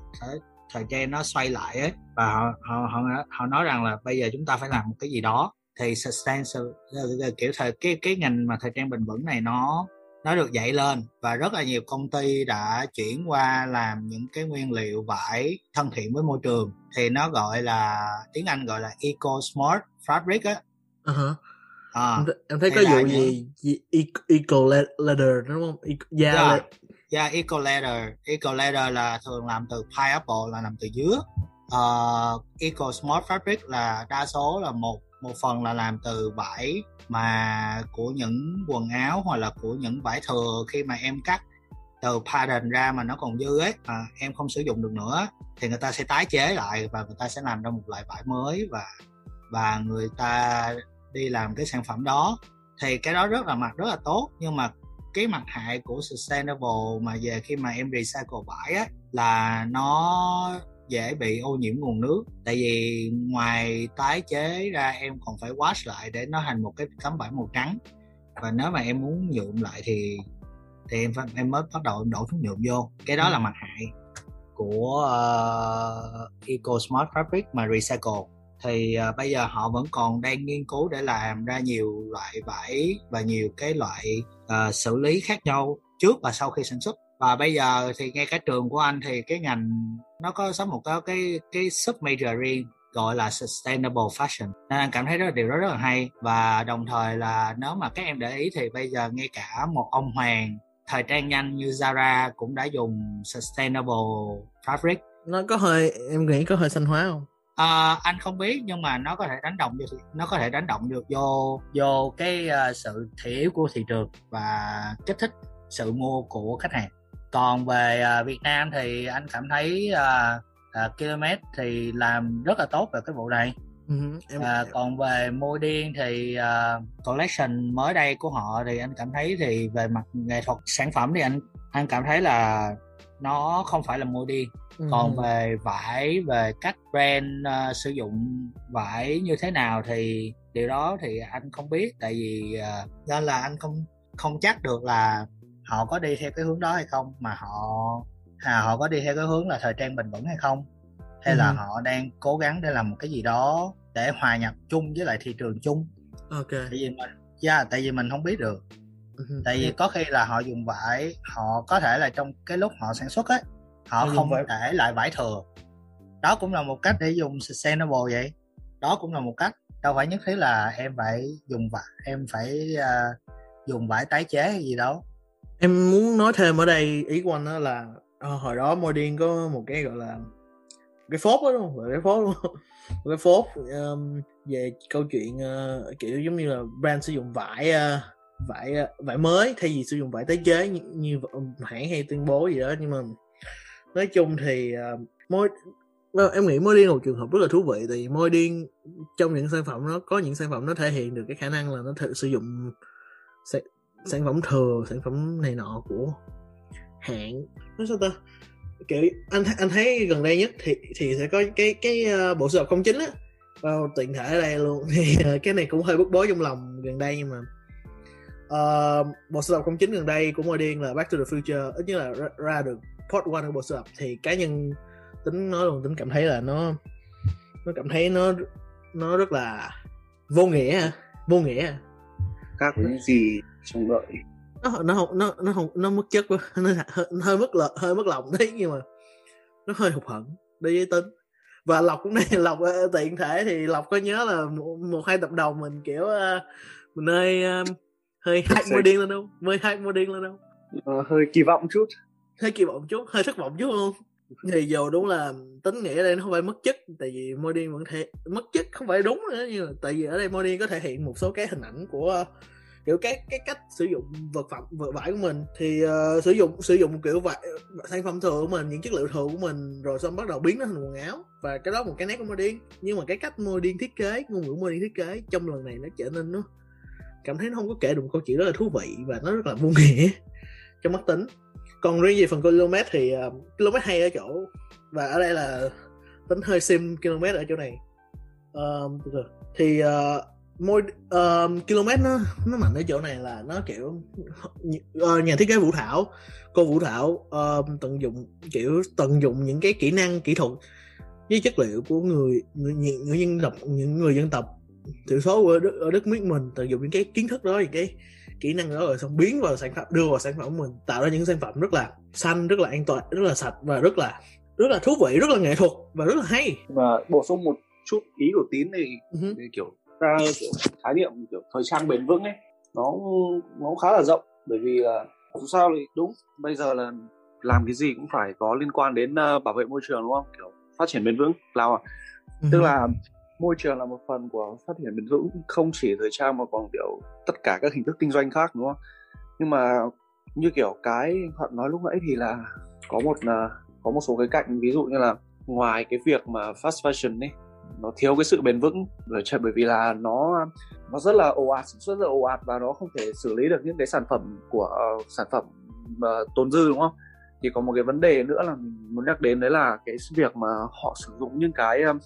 thời trang nó xoay lại ấy và họ họ họ họ nói rằng là bây giờ chúng ta phải làm một cái gì đó. Thì sustainable kiểu thời cái cái ngành mà thời trang bền vững này nó nó được dậy lên và rất là nhiều công ty đã chuyển qua làm những cái nguyên liệu vải thân thiện với môi trường. Thì nó gọi là tiếng Anh gọi là eco smart fabric á. Uh-huh. à, em thấy có vụ gì, gì eco leather đúng không? Da yeah, yeah, yeah, eco leather eco leather là thường làm từ pineapple là làm từ dứa. Uh, eco smart fabric là đa số là một một phần là làm từ vải mà của những quần áo hoặc là của những vải thừa khi mà em cắt từ pattern ra mà nó còn dư ấy mà em không sử dụng được nữa. Thì người ta sẽ tái chế lại và người ta sẽ làm ra một loại vải mới và và người ta đi làm cái sản phẩm đó. Thì cái đó rất là mặt rất là tốt. Nhưng mà cái mặt hại của sustainable mà về khi mà em recycle vải á là nó dễ bị ô nhiễm nguồn nước. Tại vì ngoài tái chế ra em còn phải wash lại để nó thành một cái tấm vải màu trắng. Và nếu mà em muốn nhuộm lại thì thì em phải, em mới bắt đầu em đổ thuốc nhuộm vô. Cái đó là mặt hại của uh, Eco Smart Fabric mà recycle thì uh, bây giờ họ vẫn còn đang nghiên cứu để làm ra nhiều loại vải và nhiều cái loại uh, xử lý khác nhau trước và sau khi sản xuất. Và bây giờ thì ngay cả trường của anh thì cái ngành nó có sắp một cái cái cái sub major riêng gọi là sustainable fashion. Nên anh cảm thấy đó là điều đó rất là hay. Và đồng thời là nếu mà các em để ý thì bây giờ ngay cả một ông hoàng thời trang nhanh như Zara cũng đã dùng sustainable fabric. Nó có hơi em nghĩ có hơi xanh hóa không? À, anh không biết nhưng mà nó có thể đánh động được nó có thể đánh động được vô vô cái uh, sự thị yếu của thị trường và kích thích sự mua của khách hàng. Còn về uh, Việt Nam thì anh cảm thấy uh, uh, km thì làm rất là tốt về cái vụ này. Uh, em... À, còn về môi điên thì uh, collection mới đây của họ thì anh cảm thấy thì về mặt nghệ thuật sản phẩm thì anh anh cảm thấy là nó không phải là môi điên ừ. còn về vải về cách brand uh, sử dụng vải như thế nào thì điều đó thì anh không biết tại vì uh, nên là anh không không chắc được là họ có đi theo cái hướng đó hay không mà họ à, họ có đi theo cái hướng là thời trang bền vững hay không hay ừ. là họ đang cố gắng để làm một cái gì đó để hòa nhập chung với lại thị trường chung ok tại vì mình yeah, tại vì mình không biết được. Tại vì có khi là họ dùng vải họ có thể là trong cái lúc họ sản xuất ấy họ, họ không vải. để lại vải thừa. Đó cũng là một cách để dùng sustainable vậy. Đó cũng là một cách. Đâu phải nhất thiết là em phải dùng vải em phải uh, dùng vải tái chế hay gì đâu. Em muốn nói thêm ở đây ý của anh đó là uh, hồi đó Modin có một cái gọi là cái phốt đó đúng không? Cái phốt đúng không? Cái phốt um, về câu chuyện uh, kiểu giống như là brand sử dụng vải uh, vải ờ, vải mới. Thay vì sử dụng vải tái chế như, như hãng hay tuyên bố gì đó nhưng mà nói chung thì uh, môi ờ, em nghĩ môi điên là một trường hợp rất là thú vị tại vì môi điên trong những sản phẩm nó có những sản phẩm nó thể hiện được cái khả năng là nó thử sử dụng sản, sản phẩm thừa sản phẩm này nọ của hãng. Nói sao ta? Kiểu anh anh thấy gần đây nhất thì thì sẽ có cái cái uh, bộ sưu tập không chính á vào tiện thể ở đây luôn. Thì uh, cái này cũng hơi bức bối trong lòng gần đây nhưng mà uh, bộ sưu tập không chính gần đây của Modern là Back to the Future ít nhất là ra, ra được part one của bộ sưu tập. Thì cá nhân tính nói luôn tính cảm thấy là nó nó cảm thấy nó nó rất là vô nghĩa vô nghĩa. Khác với gì trong đợi. Nó nó không nó nó không nó mất chất quá nó hơi, hơi mất lợ hơi mất lòng đấy nhưng mà nó hơi hụt hẫng đối với tính. Và lộc cũng này lộc uh, tiện thể thì lộc có nhớ là một, một hai tập đầu mình kiểu uh, mình hơi hơi hype mua điên lên đâu hơi hype điên lên đâu uh, hơi kỳ vọng chút. Hơi kỳ vọng chút hơi thất vọng chút không? Thì dù đúng là tính nghĩa đây nó không phải mất chất tại vì Modin vẫn thể mất chất không phải đúng nữa nhưng mà tại vì ở đây Modin có thể hiện một số cái hình ảnh của kiểu cái cái cách sử dụng vật phẩm vật vải của mình. Thì uh, sử dụng sử dụng kiểu vải sản phẩm thừa của mình những chất liệu thừa của mình rồi xong bắt đầu biến nó thành quần áo. Và cái đó một cái nét của Modin nhưng mà cái cách Modin thiết kế ngôn ngữ Modin thiết kế trong lần này nó trở nên nó cảm thấy nó không có kể được một câu chuyện rất là thú vị và nó rất là vô nghĩa trong mắt tính. Còn riêng về phần km thì uh, km hay ở chỗ và ở đây là tính hơi sim km ở chỗ này. Uh, thì uh, môi uh, km nó nó mạnh ở chỗ này là nó kiểu uh, nhà thiết kế vũ thảo. Cô vũ thảo uh, tận dụng kiểu tận dụng những cái kỹ năng kỹ thuật với chất liệu của người người, người dân tộc những người dân tộc thiểu số ở đất, ở đất nước mình tận dụng những cái kiến thức đó những cái kỹ năng đó rồi xong biến vào sản phẩm đưa vào sản phẩm của mình tạo ra những sản phẩm rất là xanh rất là an toàn rất là sạch và rất là rất là thú vị rất là nghệ thuật và rất là hay và bổ sung một chút ý của tín thì, uh-huh. thì kiểu ra kiểu khái niệm kiểu thời trang bền vững ấy nó nó khá là rộng bởi vì là dù sao thì đúng bây giờ là làm cái gì cũng phải có liên quan đến uh, bảo vệ môi trường đúng không kiểu phát triển bền vững nào à uh-huh. tức là môi trường là một phần của phát triển bền vững không chỉ thời trang mà còn kiểu tất cả các hình thức kinh doanh khác đúng không? Nhưng mà như kiểu cái thuận nói lúc nãy thì là có một ờ, có một số cái cạnh ví dụ như là ngoài cái việc mà fast fashion ấy nó thiếu cái sự bền vững bởi bởi vì là nó nó rất là ồ ạt sản xuất rất là ồ ạt và nó không thể xử lý được những cái sản phẩm của uh, sản phẩm uh, tồn dư đúng không? Thì có một cái vấn đề nữa là mình muốn nhắc đến đấy là cái việc mà họ sử dụng những cái um,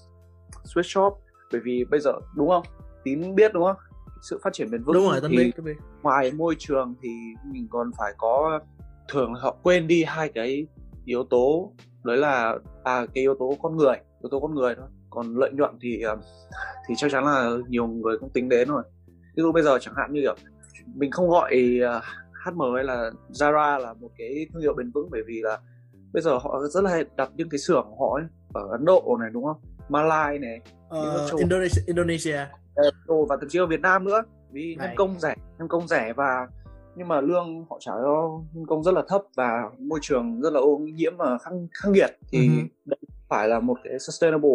sweatshop bởi vì bây giờ đúng không? Tín biết đúng không? Sự phát triển bền vững đúng rồi thì biết, biết. ngoài môi trường thì mình còn phải có thường họ quên đi hai cái yếu tố. Đấy là à cái yếu tố con người yếu tố con người thôi. Còn lợi nhuận thì ờ, thì chắc chắn là nhiều người cũng tính đến rồi. Ví dụ bây giờ chẳng hạn như kiểu mình không gọi HM hay là Zara là một cái thương hiệu bền vững bởi vì là bây giờ họ rất là đặt những cái xưởng của họ ấy, ở Ấn Độ này đúng không Malai này uh, Indonesia. Indonesia uh, và thậm chí ở Việt Nam nữa. Vì nhân công rẻ nhân công rẻ và nhưng mà lương họ trả cho nhân công rất là thấp và môi trường rất là ô nhiễm và khắc khắc nghiệt. Thì uh-huh. đây phải là một cái sustainable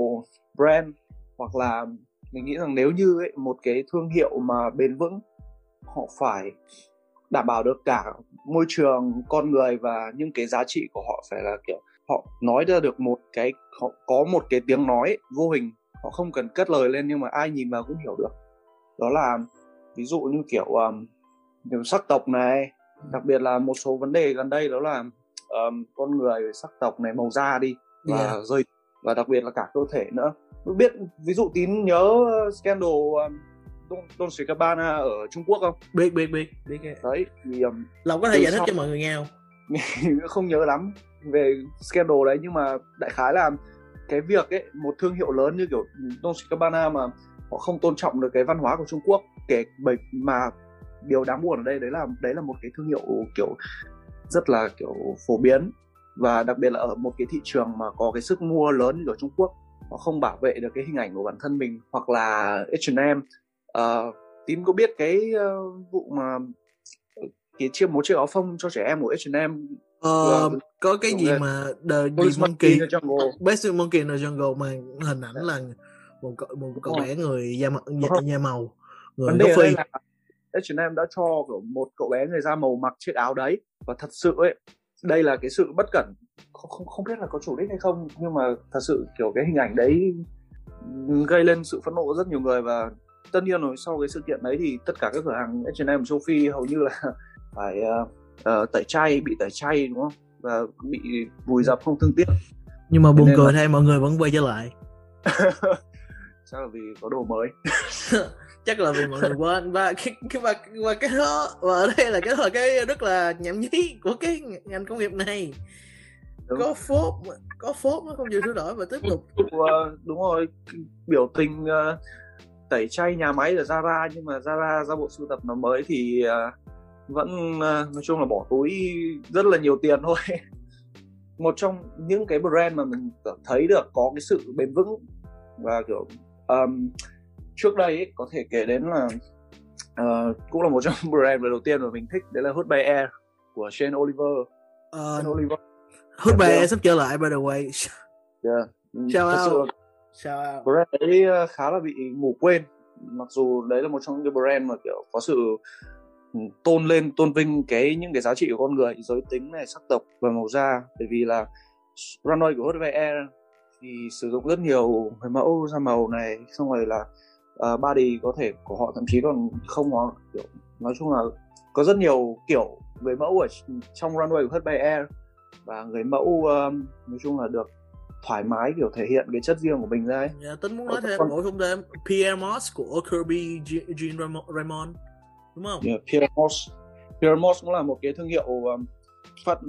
brand hoặc là mình nghĩ rằng nếu như ấy, một cái thương hiệu mà bền vững họ phải đảm bảo được cả môi trường con người và những cái giá trị của họ phải là kiểu họ nói ra được một cái họ có một cái tiếng nói vô hình họ không cần cất lời lên nhưng mà ai nhìn vào cũng hiểu được đó là ví dụ như kiểu um, kiểu sắc tộc này đặc biệt là một số vấn đề gần đây đó là um, con người sắc tộc này màu da đi và yeah. rơi và đặc biệt là cả cơ thể nữa biết ví dụ tín nhớ scandal um, Don, Don Gabbana ở Trung Quốc không? Biết biết biết biết Đấy thì um, Lòng có thể giải thích cho mọi người nghe không? không nhớ lắm về scandal đấy nhưng mà đại khái là cái việc ấy một thương hiệu lớn như kiểu Dolce Gabbana mà họ không tôn trọng được cái văn hóa của Trung Quốc kể bởi mà điều đáng buồn ở đây đấy là đấy là một cái thương hiệu kiểu rất là kiểu phổ biến. Và đặc biệt là ở một cái thị trường mà có cái sức mua lớn như ở Trung Quốc họ không bảo vệ được cái hình ảnh của bản thân mình hoặc là H&M uh, ờ, tín có biết cái uh, vụ mà ờ, cái chia một chiếc áo phông cho trẻ em của H&M Ờ, Vâng. có cái Đúng gì rồi. mà The gì Monkey. Best Monkey in the Jungle mà hình ảnh là một cậu, một cậu bé người da màu, da, da màu người vấn gốc phi H&M đã cho kiểu một cậu bé người da màu mặc chiếc áo đấy và thật sự ấy đây là cái sự bất cẩn không không, không biết là có chủ đích hay không nhưng mà thật sự kiểu cái hình ảnh đấy gây lên sự phẫn nộ của rất nhiều người và tất nhiên rồi sau cái sự kiện đấy thì tất cả các cửa hàng H&M châu Phi hầu như là phải uh, uh, tẩy chay bị tẩy chay đúng không? Và bị vùi dập không thương tiếc. Nhưng mà buồn nên cười là- thay mọi người vẫn quay trở lại. Chắc là vì có đồ mới. Chắc là vì mọi người quên. Và cái cái và, và cái đó và ở đây là cái đó là cái rất là nhảm nhí của cái ngành công nghiệp này. Đúng. có phốt có phốt nó không chịu sửa đổi và tiếp tục. Đúng, ờ, đúng rồi biểu tình ờ, tẩy chay nhà máy ở Zara nhưng mà Zara ra bộ sưu tập nó mới thì ờ, vẫn ờ, nói chung là bỏ túi rất là nhiều tiền thôi một trong những cái brand mà mình thấy được có cái sự bền vững và kiểu ờm, trước đây ấy, có thể kể đến là ờ, cũng là một trong brand đầu tiên mà mình thích đấy là Hood by Air của Shane Oliver uh, Shane Oliver hút Dạ, bè vâng. sắp trở lại by the way yeah. Shout Thật out. sao out. brand đấy ờ, khá là bị ngủ quên mặc dù đấy là một trong những cái brand mà kiểu có sự ừ, tôn lên tôn vinh cái những cái giá trị của con người giới tính này sắc tộc và màu da. Bởi vì là runway của Air thì sử dụng rất nhiều người mẫu da màu này xong rồi là uh, body có thể của họ thậm chí còn không có kiểu nói chung là có rất nhiều kiểu người mẫu ở trong runway của Air. Và người mẫu um, nói chung là được thoải mái kiểu thể hiện cái chất riêng của mình ra ấy. Dạ, tính muốn nói Ờ, thêm con- bổ sung thêm. Pierre Moss của Kirby Jean Jean Ramo- Raymond đúng không? Yeah, Pierre Moss Pierre Moss cũng là một cái thương hiệu um, phát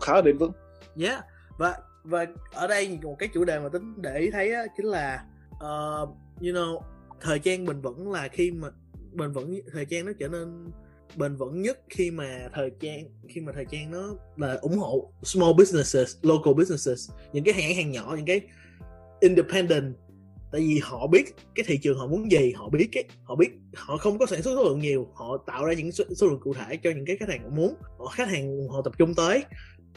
khá là bền vững. Yeah và và ở đây một cái chủ đề mà tính để ý thấy á, chính là uh, you know thời trang bền vững là khi mà bền vững thời trang nó trở nên bền vững nhất khi mà thời trang khi mà thời trang nó là ủng hộ small businesses local businesses những cái hãng hàng nhỏ những cái independent tại vì họ biết cái thị trường họ muốn gì họ biết cái họ biết họ không có sản xuất số lượng nhiều họ tạo ra những số, số lượng cụ thể cho những cái khách hàng họ muốn họ khách hàng họ tập trung tới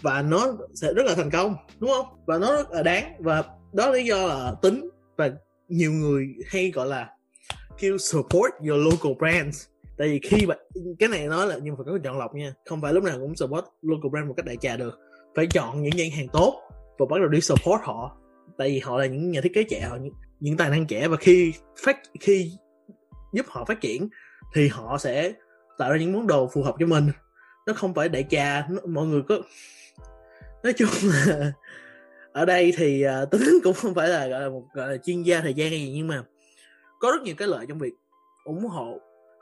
và nó sẽ rất là thành công đúng không? Và nó rất là đáng và đó là lý do là tính và nhiều người hay gọi là kêu support your local brands. Tại vì khi bạn cái này nói là nhưng phải có chọn lọc nha không phải lúc nào cũng support local brand một cách đại trà được. Phải chọn những nhãn hàng tốt và bắt đầu đi support họ. Tại vì họ là những nhà thiết kế trẻ họ những, tài năng trẻ và khi phát khi giúp họ phát triển thì họ sẽ tạo ra những món đồ phù hợp cho mình. Nó không phải đại trà mọi người có nói chung là ở đây thì uh, tính cũng không phải là gọi là một gọi là chuyên gia thời gian hay gì nhưng mà có rất nhiều cái lợi trong việc ủng hộ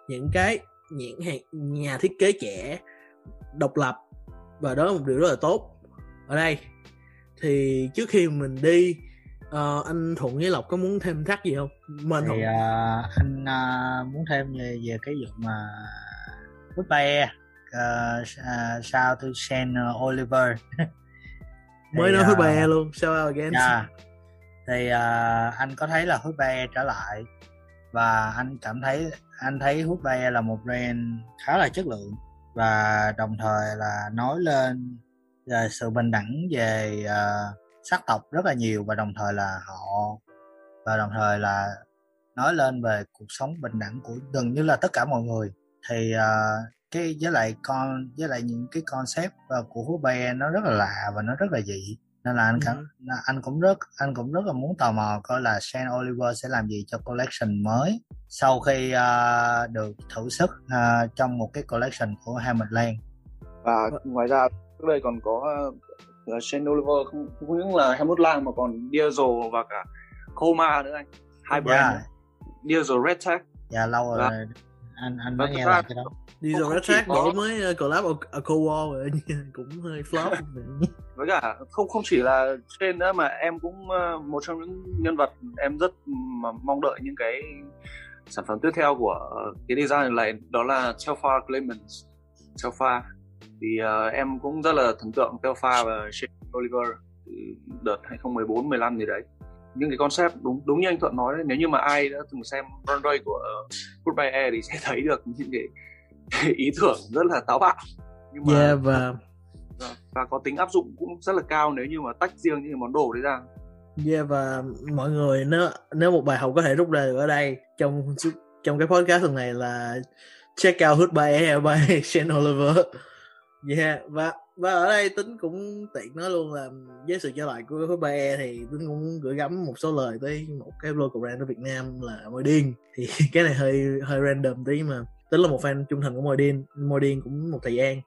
những cái nhãn hàng nhà thiết kế trẻ độc lập và đó là một điều rất là tốt. Ở đây thì trước khi mình đi uh, anh thuận với lộc có muốn thêm thắt gì không? Mình thì không à, anh à, muốn thêm về, về cái vụ mà Good Bye uh, sao to Shane Oliver. Mới nói với à, bè luôn out again Dạ. Thì à, anh có thấy là Hút Be trở lại và anh cảm thấy anh thấy Hút Be là một brand khá là chất lượng và đồng thời là nói lên về sự bình đẳng về à, sắc tộc rất là nhiều và đồng thời là họ và đồng thời là nói lên về cuộc sống bình đẳng của gần như là tất cả mọi người. Thì à, cái với lại con với lại những cái concept à, của Hút Be nó rất là lạ và nó rất là dị. Nên là anh cảm là anh cũng rất anh cũng rất là muốn tò mò coi là Shane Oliver sẽ làm gì cho collection mới sau khi uh, được thử sức uh, trong một cái collection của Hammond Land. Và ngoài ra trước đây còn có uh, Shane Oliver không, không những là Helmut Lang mà còn Diesel và cả Coma nữa anh. Hai brand dạ. nữa. Diesel Red Tag. Dạ lâu rồi. Và- anh anh và mới nghe lại cái đó. Không Red chỉ Tag bữa mới ờ, collab ở, ở Cold rồi cũng hơi flop. Với cả không không chỉ là trên nữa mà em cũng uh, một trong những nhân vật em rất mà mong đợi những cái sản phẩm tiếp theo của cái design này đó là Telfar Clemens. Telfar thì uh, em cũng rất là thần tượng Telfar và Shane Oliver đợt 2014 15 gì đấy. Những cái concept đúng đúng như anh Thuận nói đấy nếu như mà ai đã từng xem runway của uh, Goodbye Air thì sẽ thấy được những cái ý tưởng rất là táo bạo. Nhưng mà yeah, và và có tính áp dụng cũng rất là cao nếu như mà tách riêng những món đồ đấy ra. Yeah và mọi người nếu nếu một bài học có thể rút ra được ở đây trong trong cái podcast lần này là check out Hood by Air by Shane Oliver. Yeah và và ở đây tính cũng tiện nói luôn là với sự trở lại của Hood e thì tính cũng gửi gắm một số lời tới một cái local brand ở Việt Nam là Môi Điên thì cái này hơi hơi random tí mà tính là một fan trung thành của Môi Điên Môi Điên cũng một thời gian.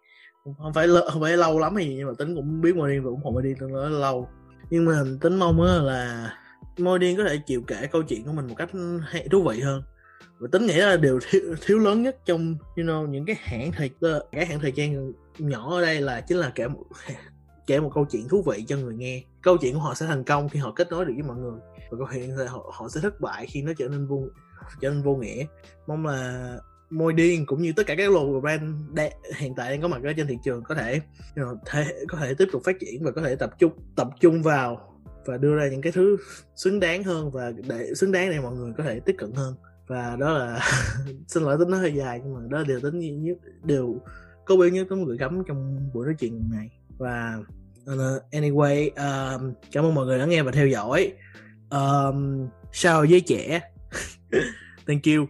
Không phải không phải lâu lắm gì nhưng mà tính cũng biết Môi Điên và ủng hộ Môi Điên tương đối lâu. Nhưng mà tính mong là môi điên có thể chịu kể câu chuyện của mình một cách hay, thú vị hơn. Và tính nghĩ là điều thiếu, thiếu lớn nhất trong you know những cái hãng thời cái hãng thời gian nhỏ ở đây là chính là kể một kể một câu chuyện thú vị cho người nghe. Câu chuyện của họ sẽ thành công khi họ kết nối được với mọi người và câu chuyện họ, họ sẽ thất bại khi nó trở nên vô trở nên vô nghĩa. Mong là môi điên cũng như tất cả các logo brand đa, hiện tại đang có mặt ở trên thị trường có thể you know, thể có thể tiếp tục phát triển và có thể tập trung tập trung vào và đưa ra những cái thứ xứng đáng hơn và để xứng đáng để mọi người có thể tiếp cận hơn. Và đó là xin lỗi tính nó hơi dài nhưng mà đó là điều tính nhất đều có bao nhiêu tính gửi gắm trong buổi nói chuyện này và uh, anyway um, cảm ơn mọi người đã nghe và theo dõi. Um, sao với trẻ. Thank you.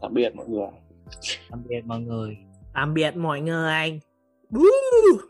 Tạm biệt mọi người. Tạm biệt mọi người. Tạm biệt mọi người. Woo!